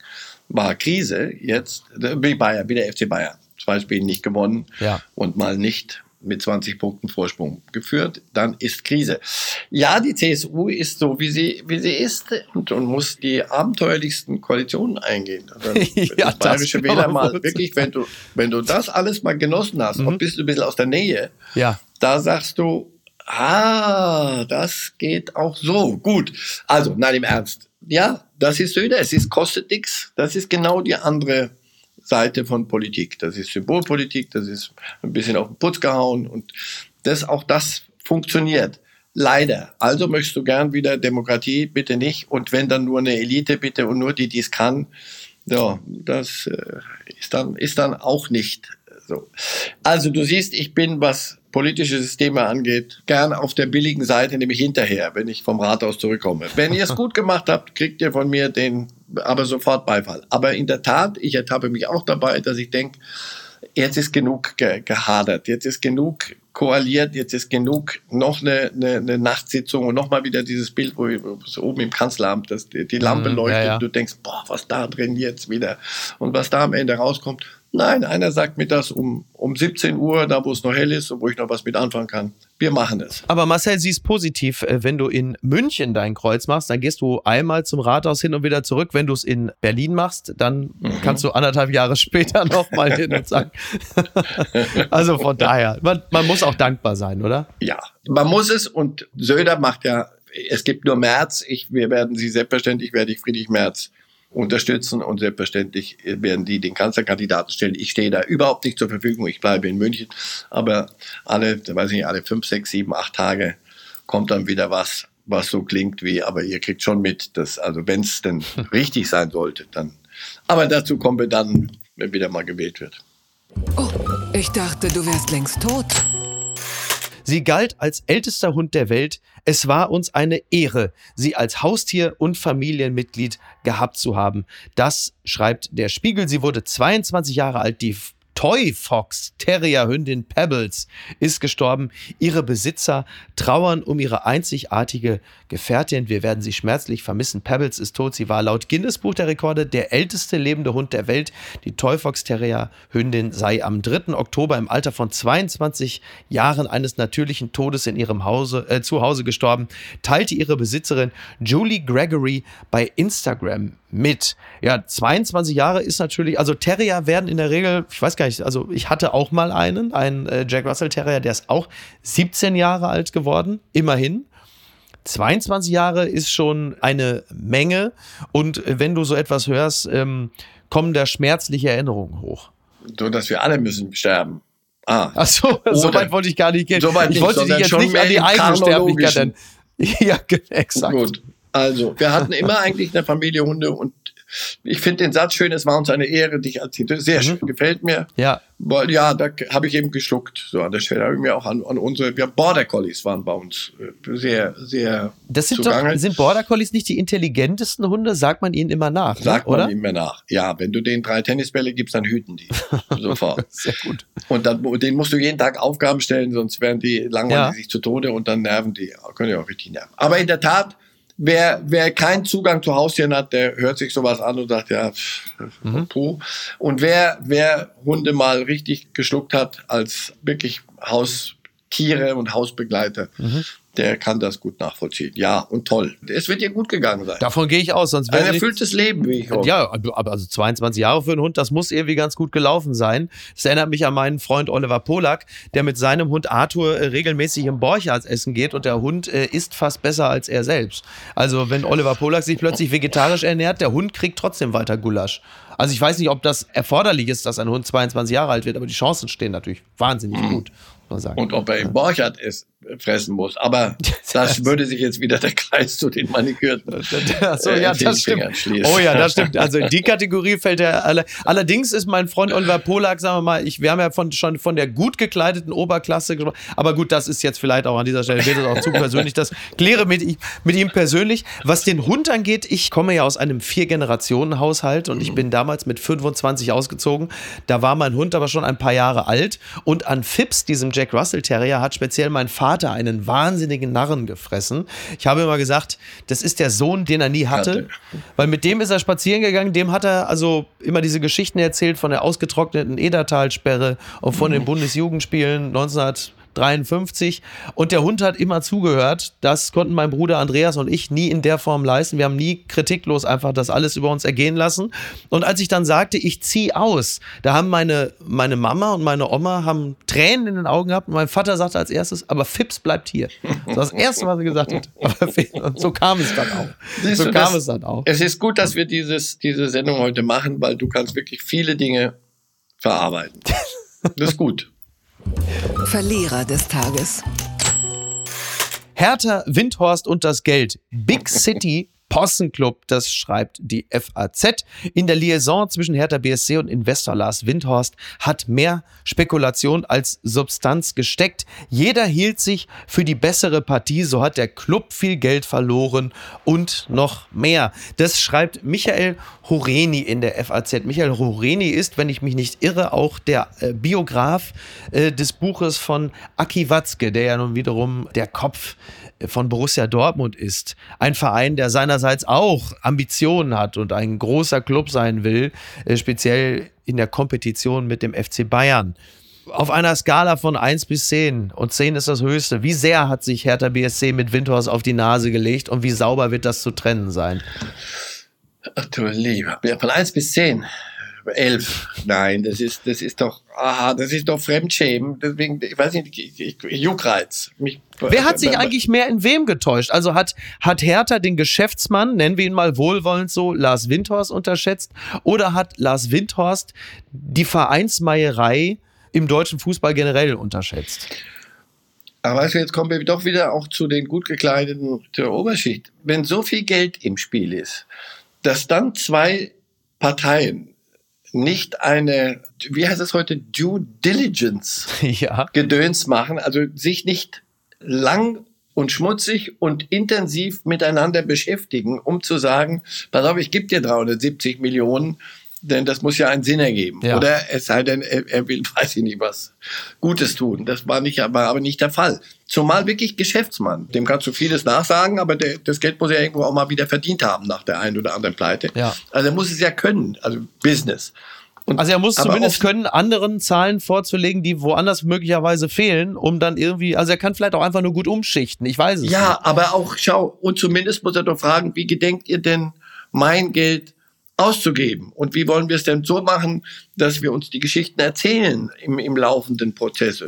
war Krise. Jetzt wie Bayern, wie der FC Bayern, zwei Spiele nicht gewonnen ja. und mal nicht mit 20 Punkten Vorsprung geführt, dann ist Krise. Ja, die CSU ist so, wie sie, wie sie ist und, und muss die abenteuerlichsten Koalitionen eingehen. Also, *laughs* ja, das bayerische Wähler mal wirklich, wenn du, wenn du das alles mal genossen hast mhm. und bist du ein bisschen aus der Nähe, ja. da sagst du, ah, das geht auch so. Gut. Also, nein, im Ernst. Ja, das ist Söder, es ist, kostet nichts. Das ist genau die andere Seite von Politik. Das ist Symbolpolitik, das ist ein bisschen auf den Putz gehauen und das, auch das funktioniert. Leider. Also möchtest du gern wieder Demokratie, bitte nicht. Und wenn dann nur eine Elite, bitte und nur die, die es kann. Ja, das äh, ist dann, ist dann auch nicht so. Also du siehst, ich bin, was politische Systeme angeht, gern auf der billigen Seite, nämlich hinterher, wenn ich vom Rathaus zurückkomme. Wenn ihr es *laughs* gut gemacht habt, kriegt ihr von mir den aber sofort Beifall. Aber in der Tat, ich ertappe mich auch dabei, dass ich denke, jetzt ist genug ge gehadert, jetzt ist genug koaliert, jetzt ist genug, noch eine, eine, eine Nachtsitzung und nochmal wieder dieses Bild, wo so oben im Kanzleramt dass die, die Lampe mm, leuchtet, ja, ja. du denkst, boah, was da drin jetzt wieder und was da am Ende rauskommt. Nein, einer sagt mir das um, um 17 Uhr, da wo es noch hell ist und wo ich noch was mit anfangen kann. Wir machen es. Aber Marcel, siehst positiv, äh, wenn du in München dein Kreuz machst, dann gehst du einmal zum Rathaus hin und wieder zurück. Wenn du es in Berlin machst, dann mhm. kannst du anderthalb Jahre später *laughs* nochmal hin und sagen. *laughs* also von daher, man, man muss auch dankbar sein, oder? Ja, man muss es und Söder macht ja, es gibt nur März, ich, wir werden sie selbstverständlich, werde ich Friedrich Merz unterstützen und selbstverständlich werden die den Kanzlerkandidaten stellen. Ich stehe da überhaupt nicht zur Verfügung. Ich bleibe in München, aber alle, weiß ich nicht, alle fünf, sechs, sieben, acht Tage kommt dann wieder was, was so klingt wie, aber ihr kriegt schon mit, dass, also wenn es denn *laughs* richtig sein sollte, dann. Aber dazu kommen wir dann, wenn wieder mal gewählt wird. Oh, ich dachte, du wärst längst tot. Sie galt als ältester Hund der Welt. Es war uns eine Ehre, sie als Haustier und Familienmitglied gehabt zu haben. Das schreibt der Spiegel. Sie wurde 22 Jahre alt. Die Toy Fox Terrierhündin Pebbles ist gestorben. Ihre Besitzer trauern um ihre einzigartige Gefährtin. Wir werden sie schmerzlich vermissen. Pebbles ist tot. Sie war laut Guinness Buch der Rekorde der älteste lebende Hund der Welt. Die Toy Fox Terrierhündin sei am 3. Oktober im Alter von 22 Jahren eines natürlichen Todes in ihrem Hause, äh, Zuhause gestorben, teilte ihre Besitzerin Julie Gregory bei Instagram mit. Ja, 22 Jahre ist natürlich, also Terrier werden in der Regel, ich weiß gar nicht, also ich hatte auch mal einen, einen äh, Jack Russell Terrier, der ist auch 17 Jahre alt geworden, immerhin. 22 Jahre ist schon eine Menge und wenn du so etwas hörst, ähm, kommen da schmerzliche Erinnerungen hoch. So, dass wir alle müssen sterben. Ah. Ach so, so weit wollte ich gar nicht gehen. So ich nicht, wollte dich jetzt nicht an die eigene Sterblichkeit. *laughs* Ja, exakt. Gut. Also, wir hatten *laughs* immer eigentlich eine Familie Hunde und ich finde den Satz schön, es war uns eine Ehre, dich als Titel. Sehr mhm. schön, gefällt mir. Ja. Ja, da habe ich eben geschluckt. So an der Stelle habe ich mir auch an, an unsere ja, Border Collies waren bei uns äh, sehr, sehr. Das sind zugange. doch, sind Border Collies nicht die intelligentesten Hunde? Sagt man ihnen immer nach. Ne? Sagt ne? man ihnen immer nach. Ja, wenn du denen drei Tennisbälle gibst, dann hüten die. *laughs* Sofort. sehr gut. Und dann, denen musst du jeden Tag Aufgaben stellen, sonst werden die langweilig ja. sich zu Tode und dann nerven die, können ja auch richtig nerven. Aber in der Tat, wer, wer keinen Zugang zu Haustieren hat, der hört sich sowas an und sagt, ja, mhm. puh. Und wer, wer Hunde mal richtig geschluckt hat als wirklich Haustiere und Hausbegleiter, mhm der kann das gut nachvollziehen. Ja, und toll. Es wird dir gut gegangen sein. Davon gehe ich aus, sonst wäre Ein erfülltes Leben, wie ich hoffe. Ja, aber also 22 Jahre für einen Hund, das muss irgendwie ganz gut gelaufen sein. Das erinnert mich an meinen Freund Oliver Polak, der mit seinem Hund Arthur äh, regelmäßig im Borchards essen geht und der Hund äh, isst fast besser als er selbst. Also wenn Oliver Polak sich plötzlich vegetarisch ernährt, der Hund kriegt trotzdem weiter Gulasch. Also ich weiß nicht, ob das erforderlich ist, dass ein Hund 22 Jahre alt wird, aber die Chancen stehen natürlich wahnsinnig mhm. gut. Und ob er im Borchardt ist, fressen muss. Aber *laughs* das würde sich jetzt wieder der Kreis zu den Manikürten. Äh, *laughs* ja, das stimmt. Oh ja, das stimmt. Also in die Kategorie fällt er alle. Allerdings ist mein Freund Oliver Polak, sagen wir mal, ich, wir haben ja von, schon von der gut gekleideten Oberklasse gesprochen. Aber gut, das ist jetzt vielleicht auch an dieser Stelle, wird es auch zu *laughs* persönlich. Das kläre mit, mit ihm persönlich. Was den Hund angeht, ich komme ja aus einem Vier-Generationen-Haushalt und ich bin damals mit 25 ausgezogen. Da war mein Hund aber schon ein paar Jahre alt. Und an Phipps, diesem Jack Russell Terrier, hat speziell mein Vater Vater einen wahnsinnigen Narren gefressen. Ich habe immer gesagt, das ist der Sohn, den er nie hatte, weil mit dem ist er spazieren gegangen, dem hat er also immer diese Geschichten erzählt von der ausgetrockneten Edertalsperre und von den Bundesjugendspielen 1900 53 und der Hund hat immer zugehört. Das konnten mein Bruder Andreas und ich nie in der Form leisten. Wir haben nie kritiklos einfach das alles über uns ergehen lassen. Und als ich dann sagte, ich ziehe aus, da haben meine, meine Mama und meine Oma haben Tränen in den Augen gehabt und mein Vater sagte als erstes, aber Fips bleibt hier. Das war das Erste, was er gesagt hat. *laughs* und so kam es dann auch. Siehst so kam das, es dann auch. Es ist gut, dass wir dieses, diese Sendung heute machen, weil du kannst wirklich viele Dinge verarbeiten. Das ist gut. Verlierer des Tages. Hertha, Windhorst und das Geld. Big City Possenclub, das schreibt die FAZ. In der Liaison zwischen Hertha BSC und Investor Lars Windhorst hat mehr Spekulation als Substanz gesteckt. Jeder hielt sich für die bessere Partie, so hat der Club viel Geld verloren und noch mehr. Das schreibt Michael Horeni in der FAZ. Michael Horeni ist, wenn ich mich nicht irre, auch der äh, Biograf äh, des Buches von Aki Watzke, der ja nun wiederum der Kopf von Borussia Dortmund ist. Ein Verein, der seinerseits auch Ambitionen hat und ein großer Club sein will, äh, speziell in der Kompetition mit dem FC Bayern. Auf einer Skala von 1 bis 10 und 10 ist das höchste. Wie sehr hat sich Hertha BSC mit Windhorst auf die Nase gelegt und wie sauber wird das zu trennen sein? Ach du Lieber, von 1 bis 10 elf. Nein, das ist, das ist doch, aha, das ist doch Fremdschämen. Deswegen, ich weiß nicht, ich, ich, Juckreiz. Mich, Wer hat sich eigentlich mehr in wem getäuscht? Also hat, hat Hertha den Geschäftsmann, nennen wir ihn mal wohlwollend so, Lars Windhorst unterschätzt? Oder hat Lars Windhorst die Vereinsmeierei im deutschen Fußball generell unterschätzt? Aber weißt du, jetzt kommen wir doch wieder auch zu den gut gekleideten der Oberschicht. Wenn so viel Geld im Spiel ist, dass dann zwei Parteien nicht eine, wie heißt es heute, Due Diligence *laughs* ja. Gedöns machen, also sich nicht lang und schmutzig und intensiv miteinander beschäftigen, um zu sagen, pass auf, ich gebe dir 370 Millionen, denn das muss ja einen Sinn ergeben. Ja. Oder es sei denn, er, er, will, *laughs* weiß ich nicht was, Gutes tun. Das war nicht, war aber nicht der Fall. Zumal wirklich Geschäftsmann. Dem kannst du vieles nachsagen, aber der, das Geld muss er irgendwo auch mal wieder verdient haben nach der einen oder anderen Pleite. Ja. Also er muss es ja können, also Business. Und, also er muss zumindest können, anderen Zahlen vorzulegen, die woanders möglicherweise fehlen, um dann irgendwie, also er kann vielleicht auch einfach nur gut umschichten. Ich weiß es ja, nicht. Ja, aber auch, schau, und zumindest muss er doch fragen, wie gedenkt ihr denn mein Geld auszugeben. Und wie wollen wir es denn so machen, dass wir uns die Geschichten erzählen im, im laufenden Prozess?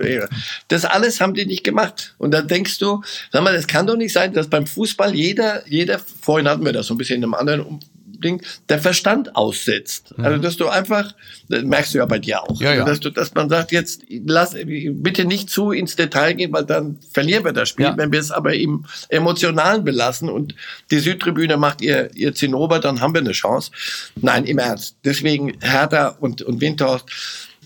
Das alles haben die nicht gemacht. Und dann denkst du, sag mal, es kann doch nicht sein, dass beim Fußball jeder, jeder, vorhin hatten wir das so ein bisschen in einem anderen Ding, der Verstand aussetzt. Mhm. Also, dass du einfach, das merkst du ja bei dir auch, ja, ja. Dass, du, dass man sagt, jetzt lass bitte nicht zu ins Detail gehen, weil dann verlieren wir das Spiel. Ja. Wenn wir es aber im Emotionalen belassen und die Südtribüne macht ihr, ihr Zinnober, dann haben wir eine Chance. Nein, im Ernst. Deswegen Hertha und, und Windhorst,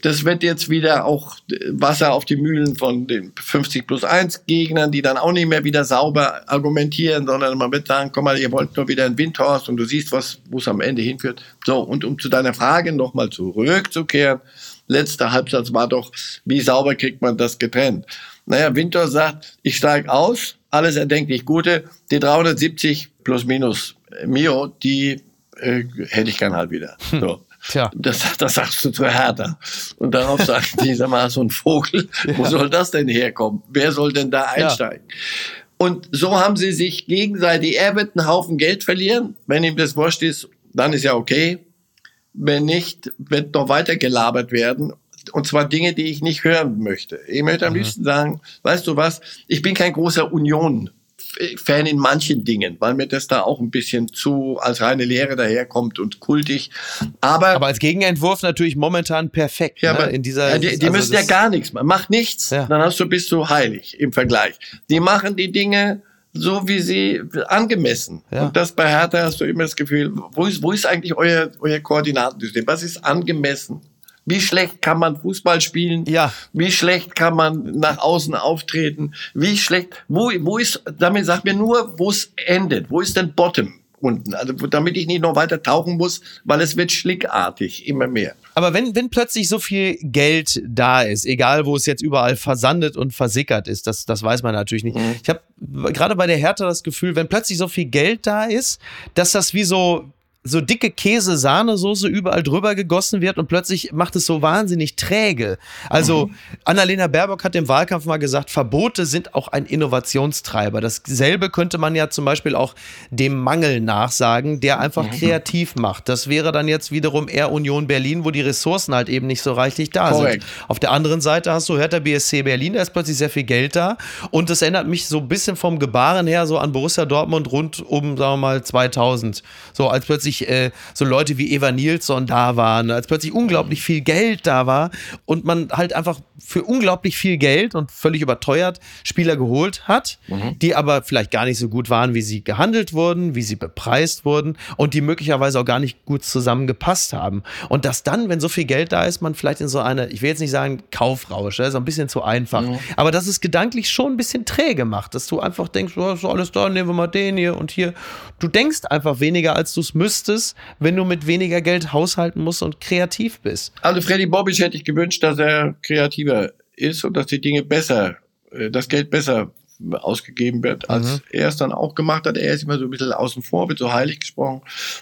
das wird jetzt wieder auch Wasser auf die Mühlen von den 50 plus 1 Gegnern, die dann auch nicht mehr wieder sauber argumentieren, sondern man wird sagen, komm mal, ihr wollt nur wieder ein Windhorst und du siehst, was, wo es am Ende hinführt. So, und um zu deiner Frage nochmal zurückzukehren, letzter Halbsatz war doch, wie sauber kriegt man das getrennt? Naja, Winter sagt, ich steige aus, alles erdenklich Gute, die 370 plus minus Mio, die äh, hätte ich gern halt wieder. *laughs* Hm. Tja. Das, das sagst du zu Hertha. Und darauf sagt die, sag mal, so ein Vogel, *laughs* ja. wo soll das denn herkommen? Wer soll denn da einsteigen? Ja. Und so haben sie sich gegenseitig, er wird einen Haufen Geld verlieren, wenn ihm das wurscht ist, dann ist ja okay. Wenn nicht, wird noch weiter gelabert werden. Und zwar Dinge, die ich nicht hören möchte. Ich möchte am mhm. liebsten sagen, weißt du was, ich bin kein großer Union Fan in manchen Dingen, weil mir das da auch ein bisschen zu als reine Lehre daherkommt und kultig. Aber, aber als Gegenentwurf natürlich momentan perfekt. Ja, ne? aber in dieser, ja, die, die also müssen ja gar nichts machen. Mach nichts, ja. dann hast du bist du heilig im Vergleich. Die machen die Dinge so wie sie angemessen. Ja. Und das bei Hertha hast du immer das Gefühl, wo ist, wo ist eigentlich euer, euer Koordinatensystem? Was ist angemessen? Wie schlecht kann man Fußball spielen? Ja. Wie schlecht kann man nach außen auftreten? Wie schlecht, wo, wo ist, damit sagt mir nur, wo es endet. Wo ist denn Bottom? unten, also damit ich nicht noch weiter tauchen muss, weil es wird schlickartig, immer mehr. Aber wenn, wenn plötzlich so viel Geld da ist, egal wo es jetzt überall versandet und versickert ist, das, das weiß man natürlich nicht. Mhm. Ich habe gerade bei der Hertha das Gefühl, wenn plötzlich so viel Geld da ist, dass das wie so so dicke Käse-Sahnesoße überall drüber gegossen wird und plötzlich macht es so wahnsinnig träge. Also mhm. Annalena Baerbock hat im Wahlkampf mal gesagt, Verbote sind auch ein Innovationstreiber. Dasselbe könnte man ja zum Beispiel auch dem Mangel nachsagen, der einfach mhm. kreativ macht. Das wäre dann jetzt wiederum eher Union Berlin, wo die Ressourcen halt eben nicht so reichlich da Correct. sind. Auf der anderen Seite hast du Hertha BSC Berlin, da ist plötzlich sehr viel Geld da und das erinnert mich so ein bisschen vom Gebaren her so an Borussia Dortmund rund um, sagen wir mal, 2000. So als plötzlich plötzlich äh, so Leute wie Eva Nilsson da waren, als plötzlich unglaublich viel Geld da war und man halt einfach für unglaublich viel Geld und völlig überteuert Spieler geholt hat, mhm. die aber vielleicht gar nicht so gut waren, wie sie gehandelt wurden, wie sie bepreist wurden und die möglicherweise auch gar nicht gut zusammengepasst haben. Und dass dann, wenn so viel Geld da ist, man vielleicht in so eine, ich will jetzt nicht sagen Kaufrausch, das ist ein bisschen zu einfach, mhm. aber dass es gedanklich schon ein bisschen träge macht, dass du einfach denkst, oh, ist alles da, nehmen wir mal den hier und hier. Du denkst einfach weniger, als du es müsstest, wenn du mit weniger Geld haushalten musst und kreativ bist. Also Freddy Bobic hätte ich gewünscht, dass er kreativer ist und dass die Dinge besser, äh, das Geld besser ausgegeben wird, als mhm. er es dann auch gemacht hat. Er ist immer so ein bisschen außen vor, wird so heilig gesprochen.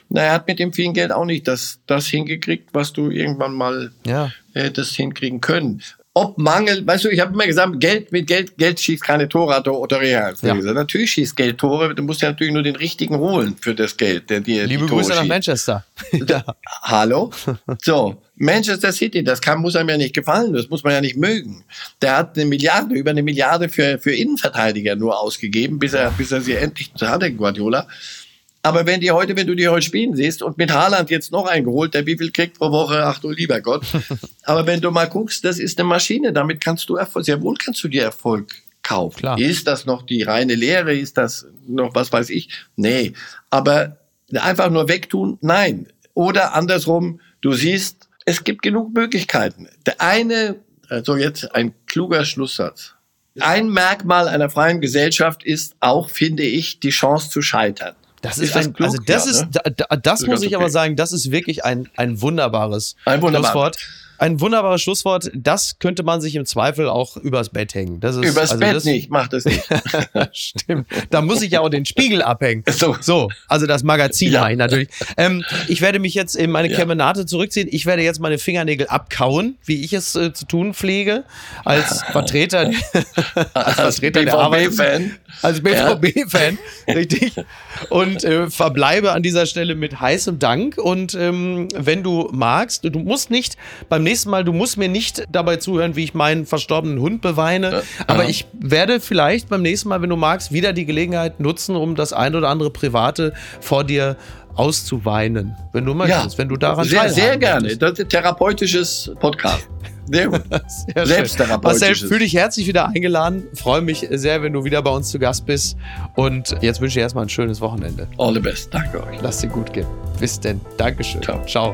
Na, er hat mit dem vielen Geld auch nicht das, das hingekriegt, was du irgendwann mal ja. hättest hinkriegen können ob Mangel, weißt du, ich habe immer gesagt, Geld mit Geld, Geld schießt keine Tore, hat Otto Reha ja. gesagt. Natürlich schießt Geld Tore, du musst ja natürlich nur den richtigen holen für das Geld, der dir Liebe Grüße nach Manchester. *laughs* ja. *laughs* Hallo? So, Manchester City, das kann, muss einem ja nicht gefallen, das muss man ja nicht mögen. Der hat eine Milliarde, über eine Milliarde für, für Innenverteidiger nur ausgegeben, bis er, bis er sie endlich hatte, Guardiola. Aber wenn die heute, wenn du die heute spielen siehst und mit Haaland jetzt noch eingeholt, der wie viel kriegt pro Woche, ach du lieber Gott. *laughs* Aber wenn du mal guckst, das ist eine Maschine, damit kannst du Erfolg, sehr wohl kannst du dir Erfolg kaufen. Klar. Ist das noch die reine Lehre? Ist das noch was weiß ich? Nee. Aber einfach nur wegtun? Nein. Oder andersrum, du siehst, es gibt genug Möglichkeiten. Der eine, also jetzt ein kluger Schlusssatz. Ein Merkmal einer freien Gesellschaft ist auch, finde ich, die Chance zu scheitern. Das ist, ist ein, Klug, also das ja, ist, ne? das, das muss ich aber sagen, das ist wirklich ein, ein wunderbares ein wunderbares. Schlusswort. Ein wunderbares Schlusswort. Das könnte man sich im Zweifel auch übers Bett hängen. Das ist, übers also Bett das, nicht, macht das nicht. *laughs* Stimmt. Da muss ich ja auch den Spiegel abhängen. *laughs* So, so also das Magazin ja. ich natürlich. Ähm, ich werde mich jetzt in meine ja. Kemenate zurückziehen. Ich werde jetzt meine Fingernägel abkauen, wie ich es äh, zu tun pflege, als *laughs* Vertreter, als Vertreter der Arbeit. Als BVB-Fan, ja. richtig. Und äh, verbleibe an dieser Stelle mit heißem Dank. Und ähm, wenn du magst, du musst nicht beim nächsten Mal, du musst mir nicht dabei zuhören, wie ich meinen verstorbenen Hund beweine. Äh, aber aha. ich werde vielleicht beim nächsten Mal, wenn du magst, wieder die Gelegenheit nutzen, um das ein oder andere Private vor dir auszuweinen, wenn du möchtest, ja, wenn du daran Sehr, sehr gerne. Möchtest. Das ist ein therapeutisches Podcast. Sehr gut. *laughs* Sehr Selbsttherapeutisch. Marcel, fühle dich herzlich wieder eingeladen. Freue mich sehr, wenn du wieder bei uns zu Gast bist. Und jetzt wünsche ich erstmal ein schönes Wochenende. All the best. Danke euch. Lass dir gut gehen. Bis denn. Dankeschön. Ciao. Ciao.